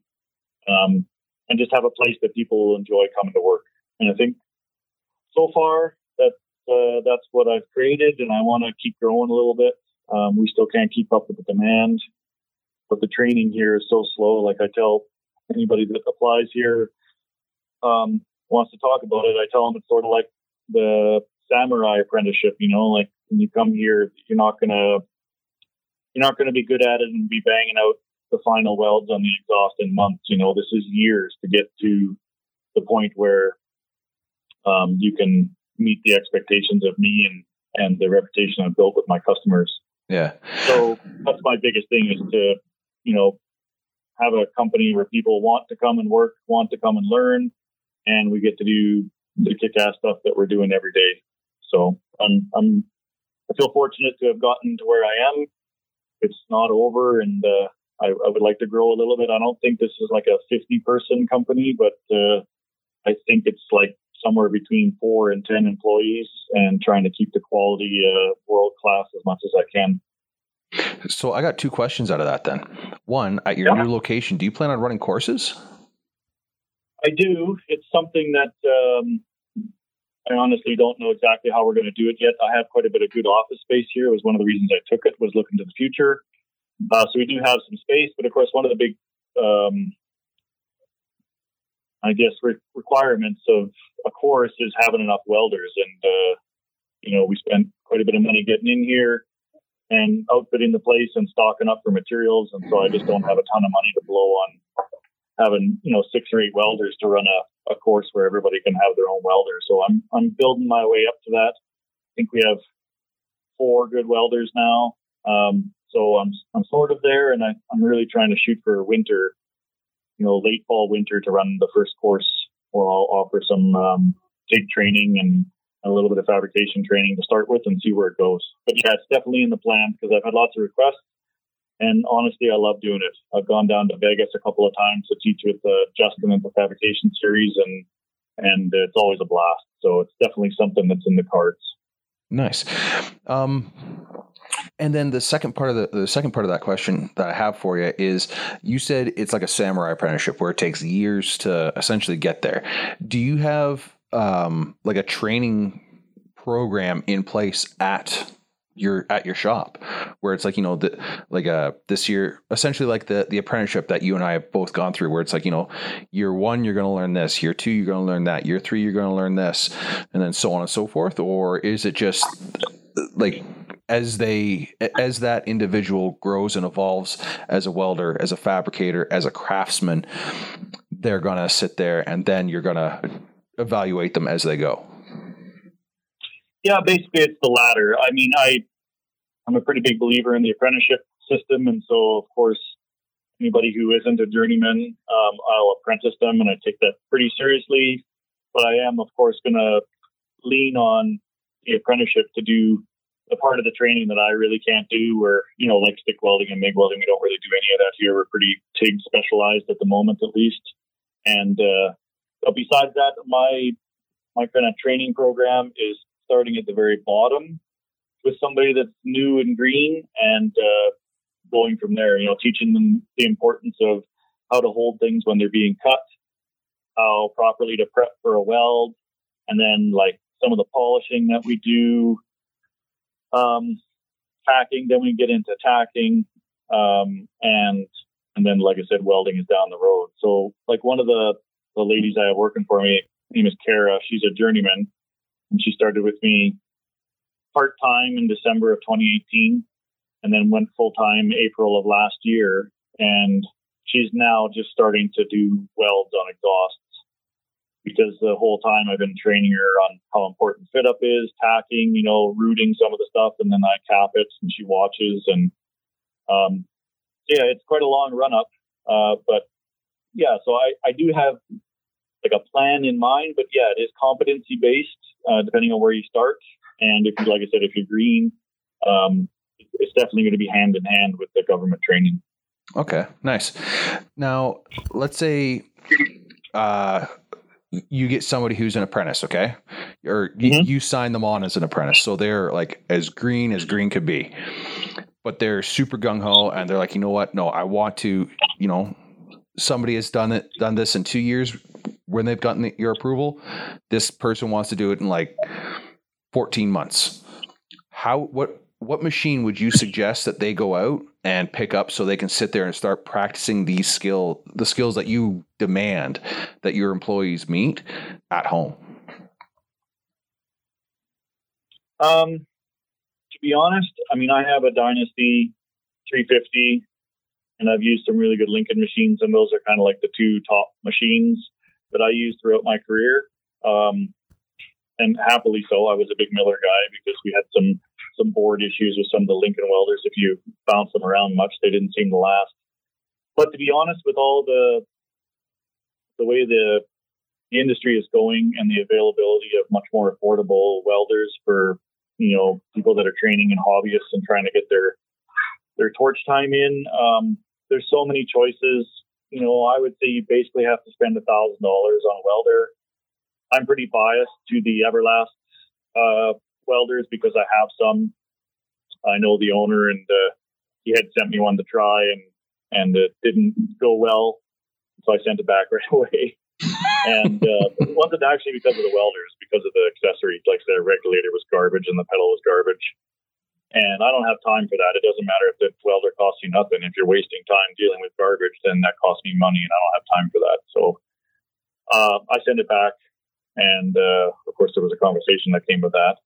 Um, and just have a place that people will enjoy coming to work. And I think so far that uh, that's what I've created, and I want to keep growing a little bit. Um, we still can't keep up with the demand, but the training here is so slow. Like I tell anybody that applies here, um, wants to talk about it, I tell them it's sort of like the samurai apprenticeship. You know, like when you come here, you're not gonna you're not gonna be good at it and be banging out the final welds on the exhaust in months. You know, this is years to get to the point where um, you can meet the expectations of me and and the reputation I've built with my customers. Yeah. So that's my biggest thing is to, you know, have a company where people want to come and work, want to come and learn, and we get to do the kick-ass stuff that we're doing every day. So I'm, I'm I feel fortunate to have gotten to where I am. It's not over, and uh, I, I, would like to grow a little bit. I don't think this is like a 50-person company, but uh, I think it's like somewhere between four and 10 employees, and trying to keep the quality uh, world class as much as I can. So I got two questions out of that. Then, one, at your yeah. new location, do you plan on running courses? I do. It's something that um, I honestly don't know exactly how we're going to do it yet. I have quite a bit of good office space here. It was one of the reasons I took it was looking to the future. Uh, so we do have some space, but of course, one of the big, um, I guess, re- requirements of a course is having enough welders. And uh, you know, we spent quite a bit of money getting in here and outfitting the place and stocking up for materials, and so I just don't have a ton of money to blow on having you know six or eight welders to run a, a course where everybody can have their own welder. So I'm I'm building my way up to that. I think we have four good welders now. Um, so I'm I'm sort of there, and I, I'm really trying to shoot for winter, you know, late fall winter to run the first course, where I'll offer some um, TIG training and a little bit of fabrication training to start with, and see where it goes. But yeah, it's definitely in the plan because I've had lots of requests and honestly, I love doing it. I've gone down to Vegas a couple of times to teach with the Justin and the fabrication series, and and it's always a blast. So it's definitely something that's in the cards. Nice. Um, and then the second part of the, the second part of that question that I have for you is you said it's like a samurai apprenticeship where it takes years to essentially get there. Do you have um, like a training program in place at your at your shop where it's like you know the like uh this year essentially like the the apprenticeship that you and I have both gone through where it's like you know year 1 you're going to learn this year 2 you're going to learn that year 3 you're going to learn this and then so on and so forth or is it just like as they as that individual grows and evolves as a welder as a fabricator as a craftsman they're to sit there and then you're to evaluate them as they go yeah, basically it's the latter. I mean, I I'm a pretty big believer in the apprenticeship system, and so of course anybody who isn't a journeyman, um, I'll apprentice them, and I take that pretty seriously. But I am, of course, going to lean on the apprenticeship to do the part of the training that I really can't do, where you know, like stick welding and MIG welding, we don't really do any of that here. We're pretty TIG specialized at the moment, at least. And uh, but besides that, my my kind of training program is starting at the very bottom with somebody that's new and green and uh, going from there, you know, teaching them the importance of how to hold things when they're being cut, how properly to prep for a weld, and then like some of the polishing that we do, um, tacking, then we get into tacking, um, and and then like I said, welding is down the road. So like one of the the ladies I have working for me, name is Kara. She's a journeyman, and she started with me part time in December of 2018 and then went full time April of last year. And she's now just starting to do welds on exhausts because the whole time I've been training her on how important fit up is, tacking, you know, rooting some of the stuff, and then I cap it and she watches. And um, yeah, it's quite a long run up. Uh, but yeah, so I, I do have like a plan in mind, but yeah, it is competency based, uh, depending on where you start. And if you, like I said, if you're green, um, it's definitely going to be hand in hand with the government training. Okay, nice. Now, let's say uh, you get somebody who's an apprentice, okay, or mm-hmm. you, you sign them on as an apprentice, so they're like as green as green could be, but they're super gung ho, and they're like, you know what? No, I want to, you know, somebody has done it, done this in two years when they've gotten the, your approval. This person wants to do it in like 14 months. How what what machine would you suggest that they go out and pick up so they can sit there and start practicing these skill the skills that you demand that your employees meet at home? Um, to be honest, I mean I have a Dynasty 350 and I've used some really good Lincoln machines and those are kind of like the two top machines that I used throughout my career. Um, and happily so. I was a big Miller guy because we had some some board issues with some of the Lincoln welders. If you bounce them around much, they didn't seem to last. But to be honest, with all the the way the the industry is going and the availability of much more affordable welders for you know people that are training and hobbyists and trying to get their their torch time in, um, there's so many choices. You know, I would say you basically have to spend a thousand dollars on a welder I'm pretty biased to the Everlast uh, welders because I have some. I know the owner, and uh, he had sent me one to try, and and it didn't go well, so I sent it back right away. and uh, it wasn't actually because of the welders, because of the accessories. Like the regulator was garbage and the pedal was garbage. And I don't have time for that. It doesn't matter if the welder costs you nothing. If you're wasting time dealing with garbage, then that costs me money, and I don't have time for that. So uh, I sent it back and uh, of course there was a conversation that came with that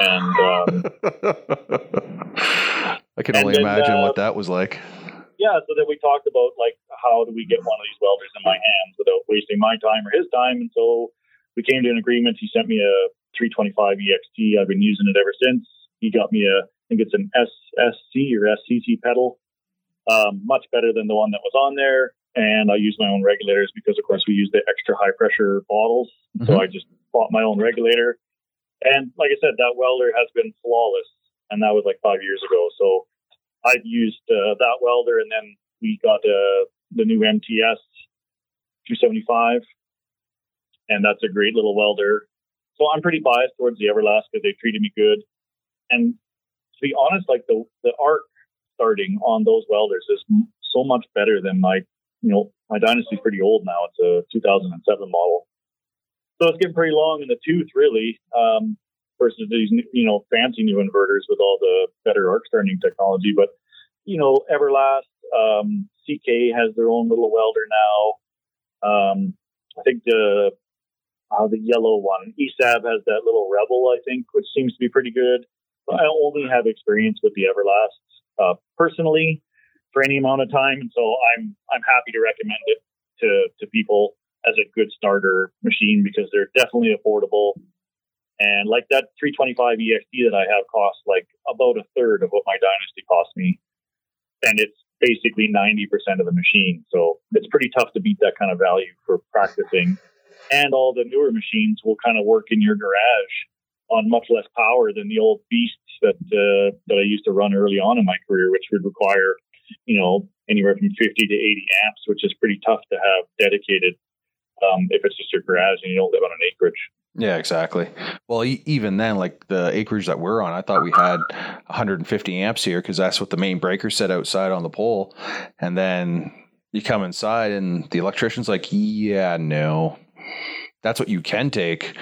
and um, i can only then, imagine uh, what that was like yeah so then we talked about like how do we get one of these welders in my hands without wasting my time or his time and so we came to an agreement he sent me a 325 ext i've been using it ever since he got me a i think it's an ssc or scc pedal um, much better than the one that was on there and I use my own regulators because, of course, we use the extra high pressure bottles. Mm-hmm. So I just bought my own regulator. And like I said, that welder has been flawless. And that was like five years ago. So I've used uh, that welder. And then we got uh, the new MTS 275. And that's a great little welder. So I'm pretty biased towards the Everlast because they treated me good. And to be honest, like the, the arc starting on those welders is so much better than my you know, my dynasty's pretty old now. It's a 2007 model. So it's getting pretty long in the tooth, really. Um, versus these you know fancy new inverters with all the better arc starting technology. But you know, Everlast, um, CK has their own little welder now. Um, I think the uh, the yellow one, ESAB has that little Rebel, I think, which seems to be pretty good. But I only have experience with the Everlast uh, personally for any amount of time, and so I'm I'm happy to recommend it to to people as a good starter machine because they're definitely affordable. And like that 325 EXT that I have costs like about a third of what my Dynasty cost me, and it's basically 90% of the machine. So it's pretty tough to beat that kind of value for practicing. And all the newer machines will kind of work in your garage on much less power than the old beasts that uh, that I used to run early on in my career, which would require, you know, anywhere from 50 to 80 amps, which is pretty tough to have dedicated um, if it's just your garage and you don't live on an acreage. Yeah, exactly. Well, e- even then, like the acreage that we're on, I thought we had 150 amps here because that's what the main breaker said outside on the pole. And then you come inside, and the electrician's like, "Yeah, no, that's what you can take."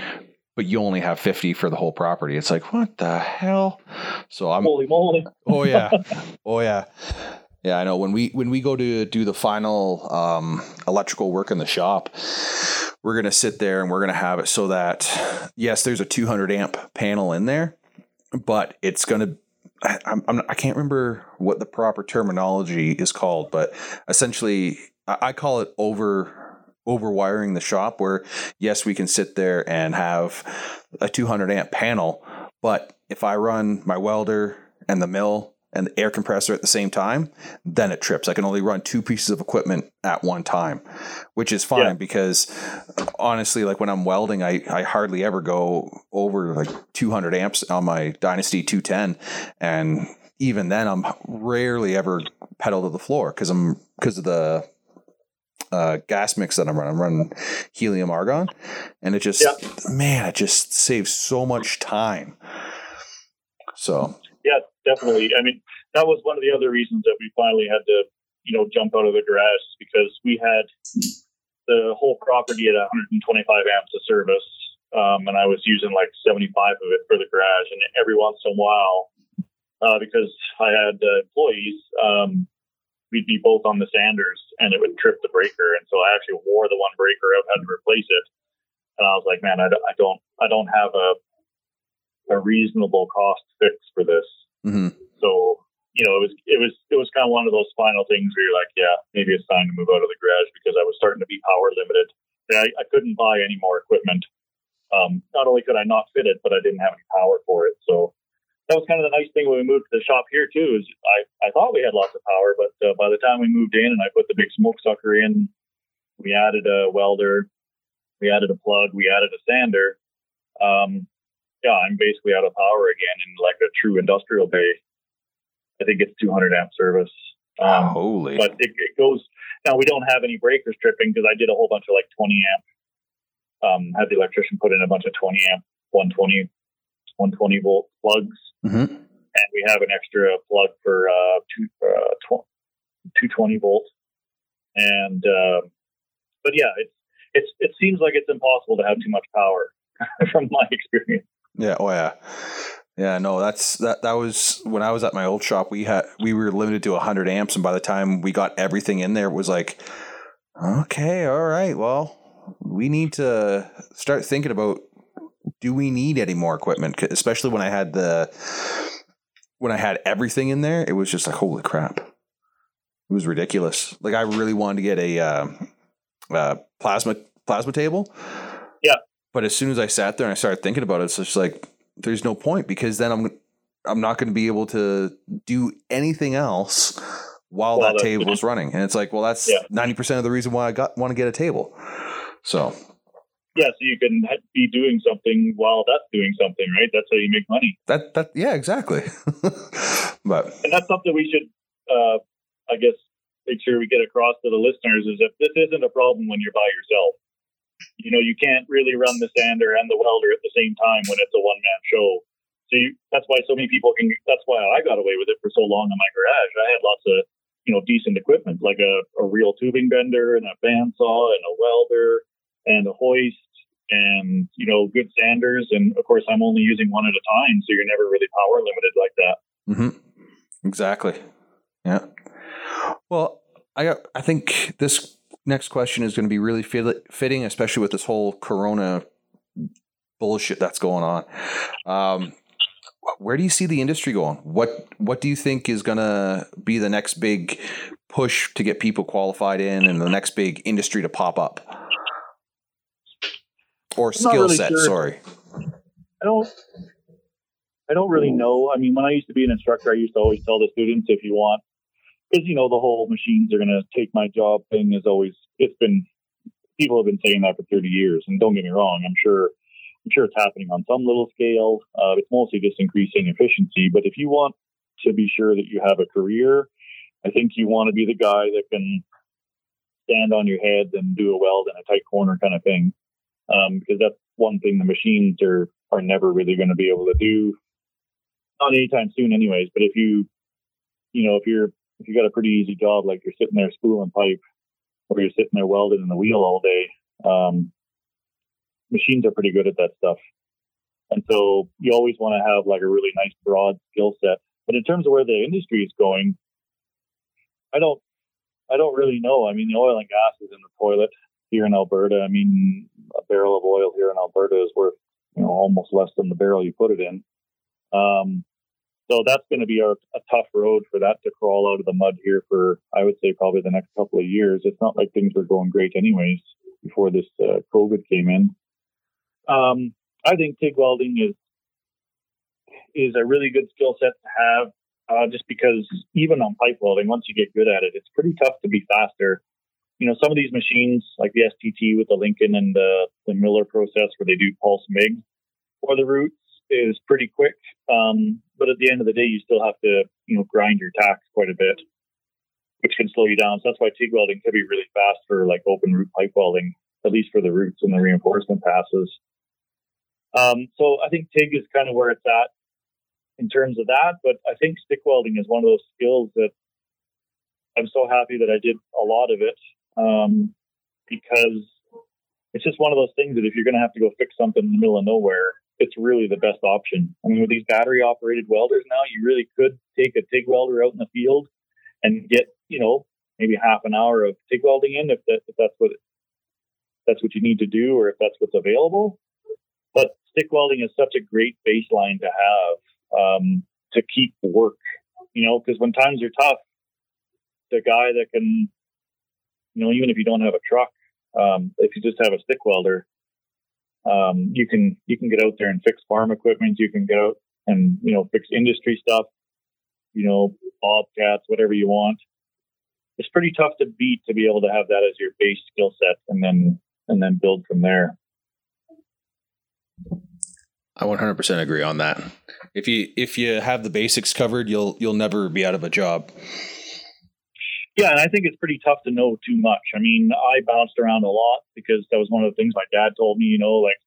But you only have 50 for the whole property. It's like, what the hell? So I'm. Holy moly. Oh, yeah. oh, yeah. Yeah, I know. When we when we go to do the final um, electrical work in the shop, we're gonna sit there and we're gonna have it so that yes, there's a 200 amp panel in there, but it's gonna. I, I'm, I can't remember what the proper terminology is called, but essentially, I, I call it over overwiring the shop. Where yes, we can sit there and have a 200 amp panel, but if I run my welder and the mill and the air compressor at the same time, then it trips. I can only run two pieces of equipment at one time, which is fine yeah. because honestly, like when I'm welding, I, I hardly ever go over like 200 amps on my Dynasty 210. And even then, I'm rarely ever pedal to the floor because I'm because of the uh, gas mix that I'm running. I'm running helium argon, and it just yeah. man, it just saves so much time. So definitely. I mean, that was one of the other reasons that we finally had to, you know, jump out of the garage because we had the whole property at 125 amps of service, um, and I was using like 75 of it for the garage. And every once in a while, uh, because I had uh, employees, um, we'd be both on the sanders, and it would trip the breaker. And so I actually wore the one breaker out, had to replace it. And I was like, man, I don't, I don't, I don't have a a reasonable cost fix for this. Mm-hmm. So you know, it was it was it was kind of one of those final things where you're like, yeah, maybe it's time to move out of the garage because I was starting to be power limited. I, I couldn't buy any more equipment. Um, not only could I not fit it, but I didn't have any power for it. So that was kind of the nice thing when we moved to the shop here too. Is I, I thought we had lots of power, but uh, by the time we moved in and I put the big smoke sucker in, we added a welder, we added a plug, we added a sander. Um, yeah, I'm basically out of power again in like a true industrial bay. I think it's 200 amp service. Um, Holy! But it, it, goes now. We don't have any breakers tripping because I did a whole bunch of like 20 amp. Um, had the electrician put in a bunch of 20 amp, 120, 120 volt plugs, mm-hmm. and we have an extra plug for uh, two, uh, tw- 220 volt. And uh, but yeah, it's it's it seems like it's impossible to have too much power from my experience. Yeah. Oh yeah. Yeah, no, that's that. That was when I was at my old shop. We had we were limited to hundred amps, and by the time we got everything in there, it was like, okay, all right, well, we need to start thinking about do we need any more equipment? Especially when I had the when I had everything in there, it was just like holy crap, it was ridiculous. Like I really wanted to get a uh, uh, plasma plasma table. Yeah. But as soon as I sat there and I started thinking about it, it's just like there's no point because then I'm I'm not going to be able to do anything else while well, that table is running. And it's like, well, that's ninety yeah. percent of the reason why I got want to get a table. So yeah, so you can be doing something while that's doing something, right? That's how you make money. That that yeah, exactly. but and that's something we should, uh, I guess, make sure we get across to the listeners is that this isn't a problem when you're by yourself you know, you can't really run the sander and the welder at the same time when it's a one man show. So you, that's why so many people can. That's why I got away with it for so long in my garage. I had lots of you know decent equipment like a, a real tubing bender and a bandsaw and a welder and a hoist and you know good sanders. And of course, I'm only using one at a time, so you're never really power limited like that. Mm-hmm. Exactly. Yeah. Well, I I think this next question is going to be really fitting, especially with this whole Corona bullshit that's going on. Um, where do you see the industry going? What What do you think is going to be the next big push to get people qualified in, and the next big industry to pop up? Or skill really set? Sure. Sorry, I don't. I don't really know. I mean, when I used to be an instructor, I used to always tell the students, if you want, because you know the whole machines are going to take my job thing is always. It's been people have been saying that for 30 years, and don't get me wrong. I'm sure I'm sure it's happening on some little scale. Uh, it's mostly just increasing efficiency. But if you want to be sure that you have a career, I think you want to be the guy that can stand on your head and do a weld in a tight corner kind of thing. Um, because that's one thing the machines are, are never really going to be able to do. Not anytime soon anyways, but if you, you know, if you're, if you got a pretty easy job, like you're sitting there spooling pipe or you're sitting there welding in the wheel all day, um, machines are pretty good at that stuff. And so you always want to have like a really nice broad skill set. But in terms of where the industry is going, I don't, I don't really know. I mean, the oil and gas is in the toilet here in Alberta. I mean, a barrel of oil here in Alberta is worth, you know, almost less than the barrel you put it in. Um, so that's going to be a, a, tough road for that to crawl out of the mud here for, I would say, probably the next couple of years. It's not like things were going great anyways before this uh, COVID came in. Um, I think TIG welding is is a really good skill set to have, uh, just because even on pipe welding, once you get good at it, it's pretty tough to be faster. You know, some of these machines, like the STT with the Lincoln and the, the Miller process, where they do pulse MIG, for the Roots, is pretty quick. Um, but at the end of the day, you still have to, you know, grind your tacks quite a bit, which can slow you down. So that's why TIG welding can be really fast for like open root pipe welding, at least for the roots and the reinforcement passes. Um, so I think TIG is kind of where it's at in terms of that. But I think stick welding is one of those skills that I'm so happy that I did a lot of it um, because it's just one of those things that if you're going to have to go fix something in the middle of nowhere, it's really the best option. I mean, with these battery operated welders now, you really could take a TIG welder out in the field and get, you know, maybe half an hour of TIG welding in if, that, if that's what that's what you need to do or if that's what's available. But stick welding is such a great baseline to have um, to keep work, you know, because when times are tough, the guy that can, you know, even if you don't have a truck, um, if you just have a stick welder, um, you can you can get out there and fix farm equipment. You can get out and you know fix industry stuff, you know, bobcats, whatever you want. It's pretty tough to beat to be able to have that as your base skill set, and then and then build from there. I 100% agree on that. If you if you have the basics covered, you'll you'll never be out of a job. Yeah, and I think it's pretty tough to know too much. I mean, I bounced around a lot because that was one of the things my dad told me. You know, like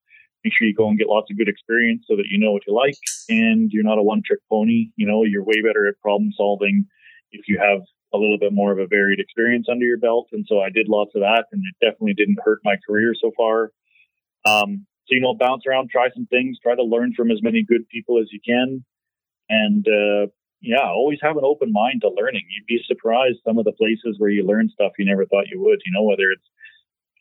make sure you go and get lots of good experience so that you know what you like, and you're not a one trick pony. You know, you're way better at problem solving if you have a little bit more of a varied experience under your belt. And so I did lots of that, and it definitely didn't hurt my career so far. Um, so, you know, bounce around, try some things, try to learn from as many good people as you can. And, uh, yeah, always have an open mind to learning. You'd be surprised some of the places where you learn stuff you never thought you would, you know, whether it's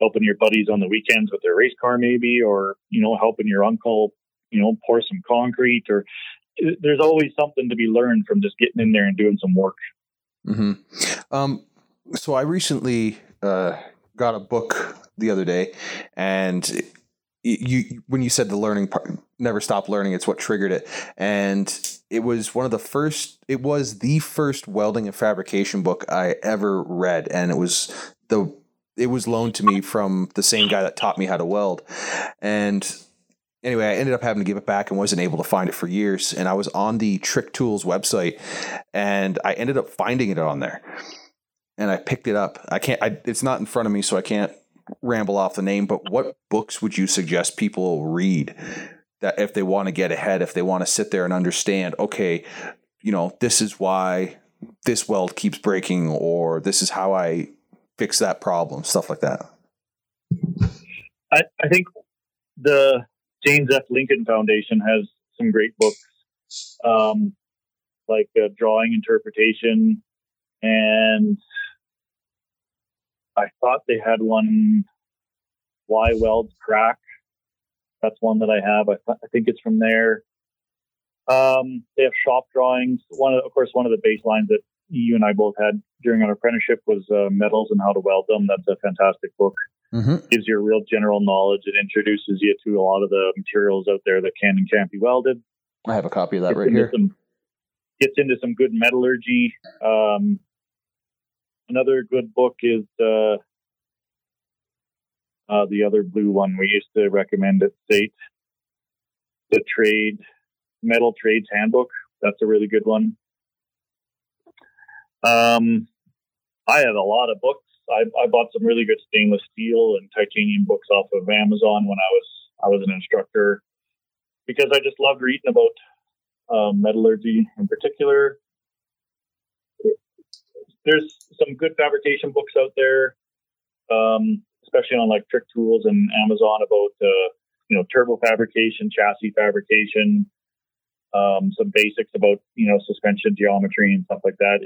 helping your buddies on the weekends with their race car, maybe, or, you know, helping your uncle, you know, pour some concrete or there's always something to be learned from just getting in there and doing some work. Mm-hmm. Um, so I recently uh, got a book the other day, and you when you said the learning part never stop learning it's what triggered it and it was one of the first it was the first welding and fabrication book i ever read and it was the it was loaned to me from the same guy that taught me how to weld. And anyway i ended up having to give it back and wasn't able to find it for years and i was on the trick tools website and i ended up finding it on there. And i picked it up. I can't I, it's not in front of me so i can't ramble off the name, but what books would you suggest people read that if they want to get ahead, if they want to sit there and understand, okay, you know, this is why this weld keeps breaking, or this is how I fix that problem, stuff like that? I, I think the James F. Lincoln Foundation has some great books, um, like uh, drawing interpretation, and I thought they had one, Why Welds Crack. That's one that I have. I, I think it's from there. Um, they have shop drawings. One, of, of course, one of the baselines that you and I both had during our apprenticeship was uh, metals and how to weld them. That's a fantastic book. Mm-hmm. Gives you a real general knowledge. It introduces you to a lot of the materials out there that can and can't be welded. I have a copy of that Gets right here. Some, gets into some good metallurgy. Um, another good book is uh, uh, the other blue one we used to recommend at SAIT, the Trade Metal Trades Handbook. That's a really good one. Um, I have a lot of books. I, I bought some really good stainless steel and titanium books off of Amazon when I was I was an instructor because I just loved reading about um, metallurgy in particular. There's some good fabrication books out there, um, especially on like Trick Tools and Amazon about uh, you know turbo fabrication, chassis fabrication, um, some basics about you know suspension geometry and stuff like that.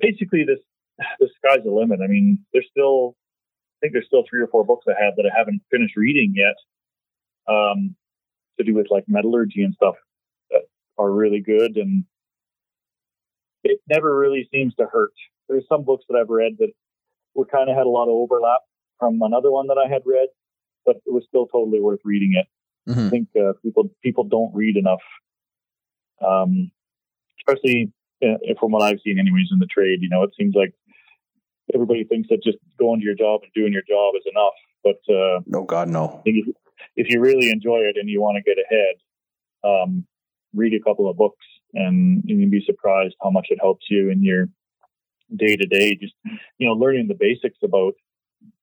Basically, this the sky's the limit. I mean, there's still I think there's still three or four books I have that I haven't finished reading yet. Um, to do with like metallurgy and stuff that are really good and it never really seems to hurt. There's some books that I've read that were kind of had a lot of overlap from another one that I had read, but it was still totally worth reading it. Mhm. I think uh, people people don't read enough, um, especially uh, from what I've seen, anyways, in the trade. You know, it seems like everybody thinks that just going to your job and doing your job is enough, but uh, No, God, no. if you, if you really enjoy it and you want to get ahead, um, read a couple of books and, and you'd be surprised how much it helps you in your day to day. Just, you know, learning the basics about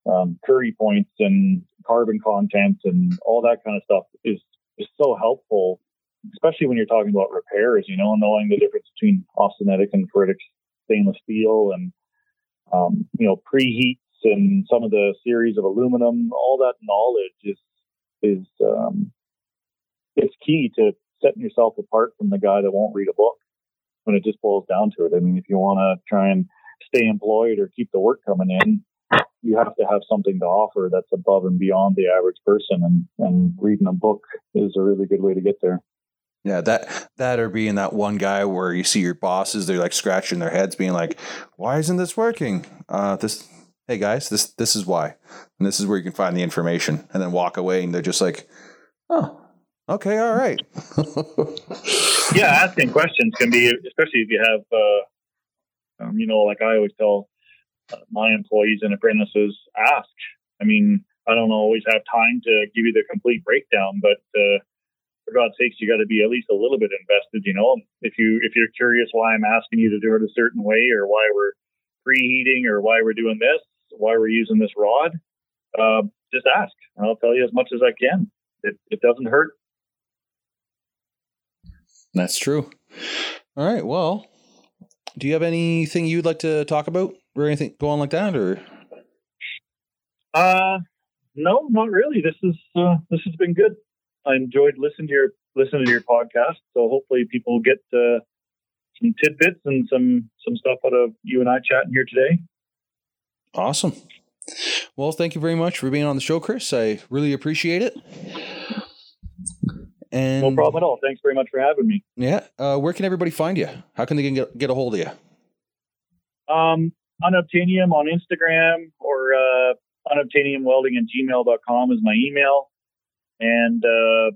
um, Curie points and carbon content and all that kind of stuff is, is so helpful, especially when you're talking about repairs, you know, knowing the difference between austenitic and ferritic stainless steel and, um, you know, preheats and some of the series of aluminum, all that knowledge is is um, it's key to setting yourself apart from the guy that won't read a book when it just boils down to it. I mean, if you want to try and stay employed or keep the work coming in, you have to have something to offer that's above and beyond the average person, and and reading a book is a really good way to get there. Yeah, that that or being that one guy where you see your bosses, they're like scratching their heads, being like, "Why isn't this working?" Uh, this, hey guys, this this is why, and this is where you can find the information, and then walk away, and they're just like, "Oh, okay, all right." yeah, asking questions can be, especially if you have, uh, um, you know, like I always tell my employees and apprentices, ask. I mean, I don't always have time to give you the complete breakdown, but uh, for God's sakes, you got to be at least a little bit invested. You know, if you if you're curious why I'm asking you to do it a certain way, or why we're preheating, or why we're doing this, why we're using this rod, uh, just ask, and I'll tell you as much as I can. It, it doesn't hurt. That's true. All right. Well, do you have anything you'd like to talk about, or anything go on like that, or? Uh, no, not really. This is uh, this has been good. I enjoyed listening to your listening to your podcast. So hopefully people get uh, some tidbits and some some stuff out of you and I chatting here today. Awesome. Well, thank you very much for being on the show, Chris. I really appreciate it. And No problem at all. Thanks very much for having me. Yeah. Uh, where can everybody find you? How can they get get a hold of you? Um, unobtainium on Instagram or uh, unobtainiumwelding at gmail.com is my email. And uh,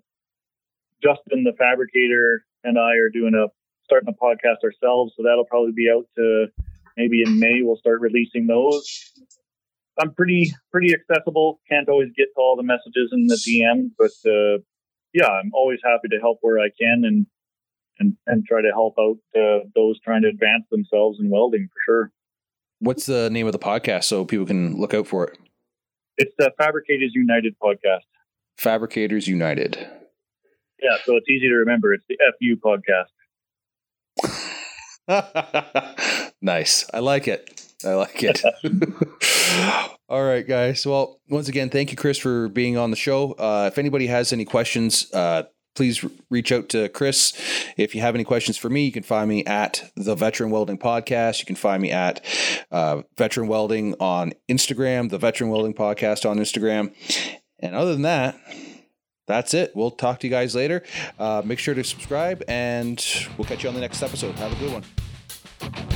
Justin, the fabricator, and I are doing a starting a podcast ourselves, so that'll probably be out to maybe in May. We'll start releasing those. I'm pretty pretty accessible. Can't always get to all the messages in the DM, but uh, yeah, I'm always happy to help where I can and and and try to help out uh, those trying to advance themselves in welding for sure. What's the name of the podcast so people can look out for it? It's the Fabricators United podcast. Fabricators United. Yeah, so it's easy to remember. It's the FU podcast. nice. I like it. I like it. All right, guys. Well, once again, thank you, Chris, for being on the show. Uh, if anybody has any questions, uh, please reach out to Chris. If you have any questions for me, you can find me at the Veteran Welding Podcast. You can find me at uh, Veteran Welding on Instagram, the Veteran Welding Podcast on Instagram. And other than that, that's it. We'll talk to you guys later. Uh, make sure to subscribe, and we'll catch you on the next episode. Have a good one.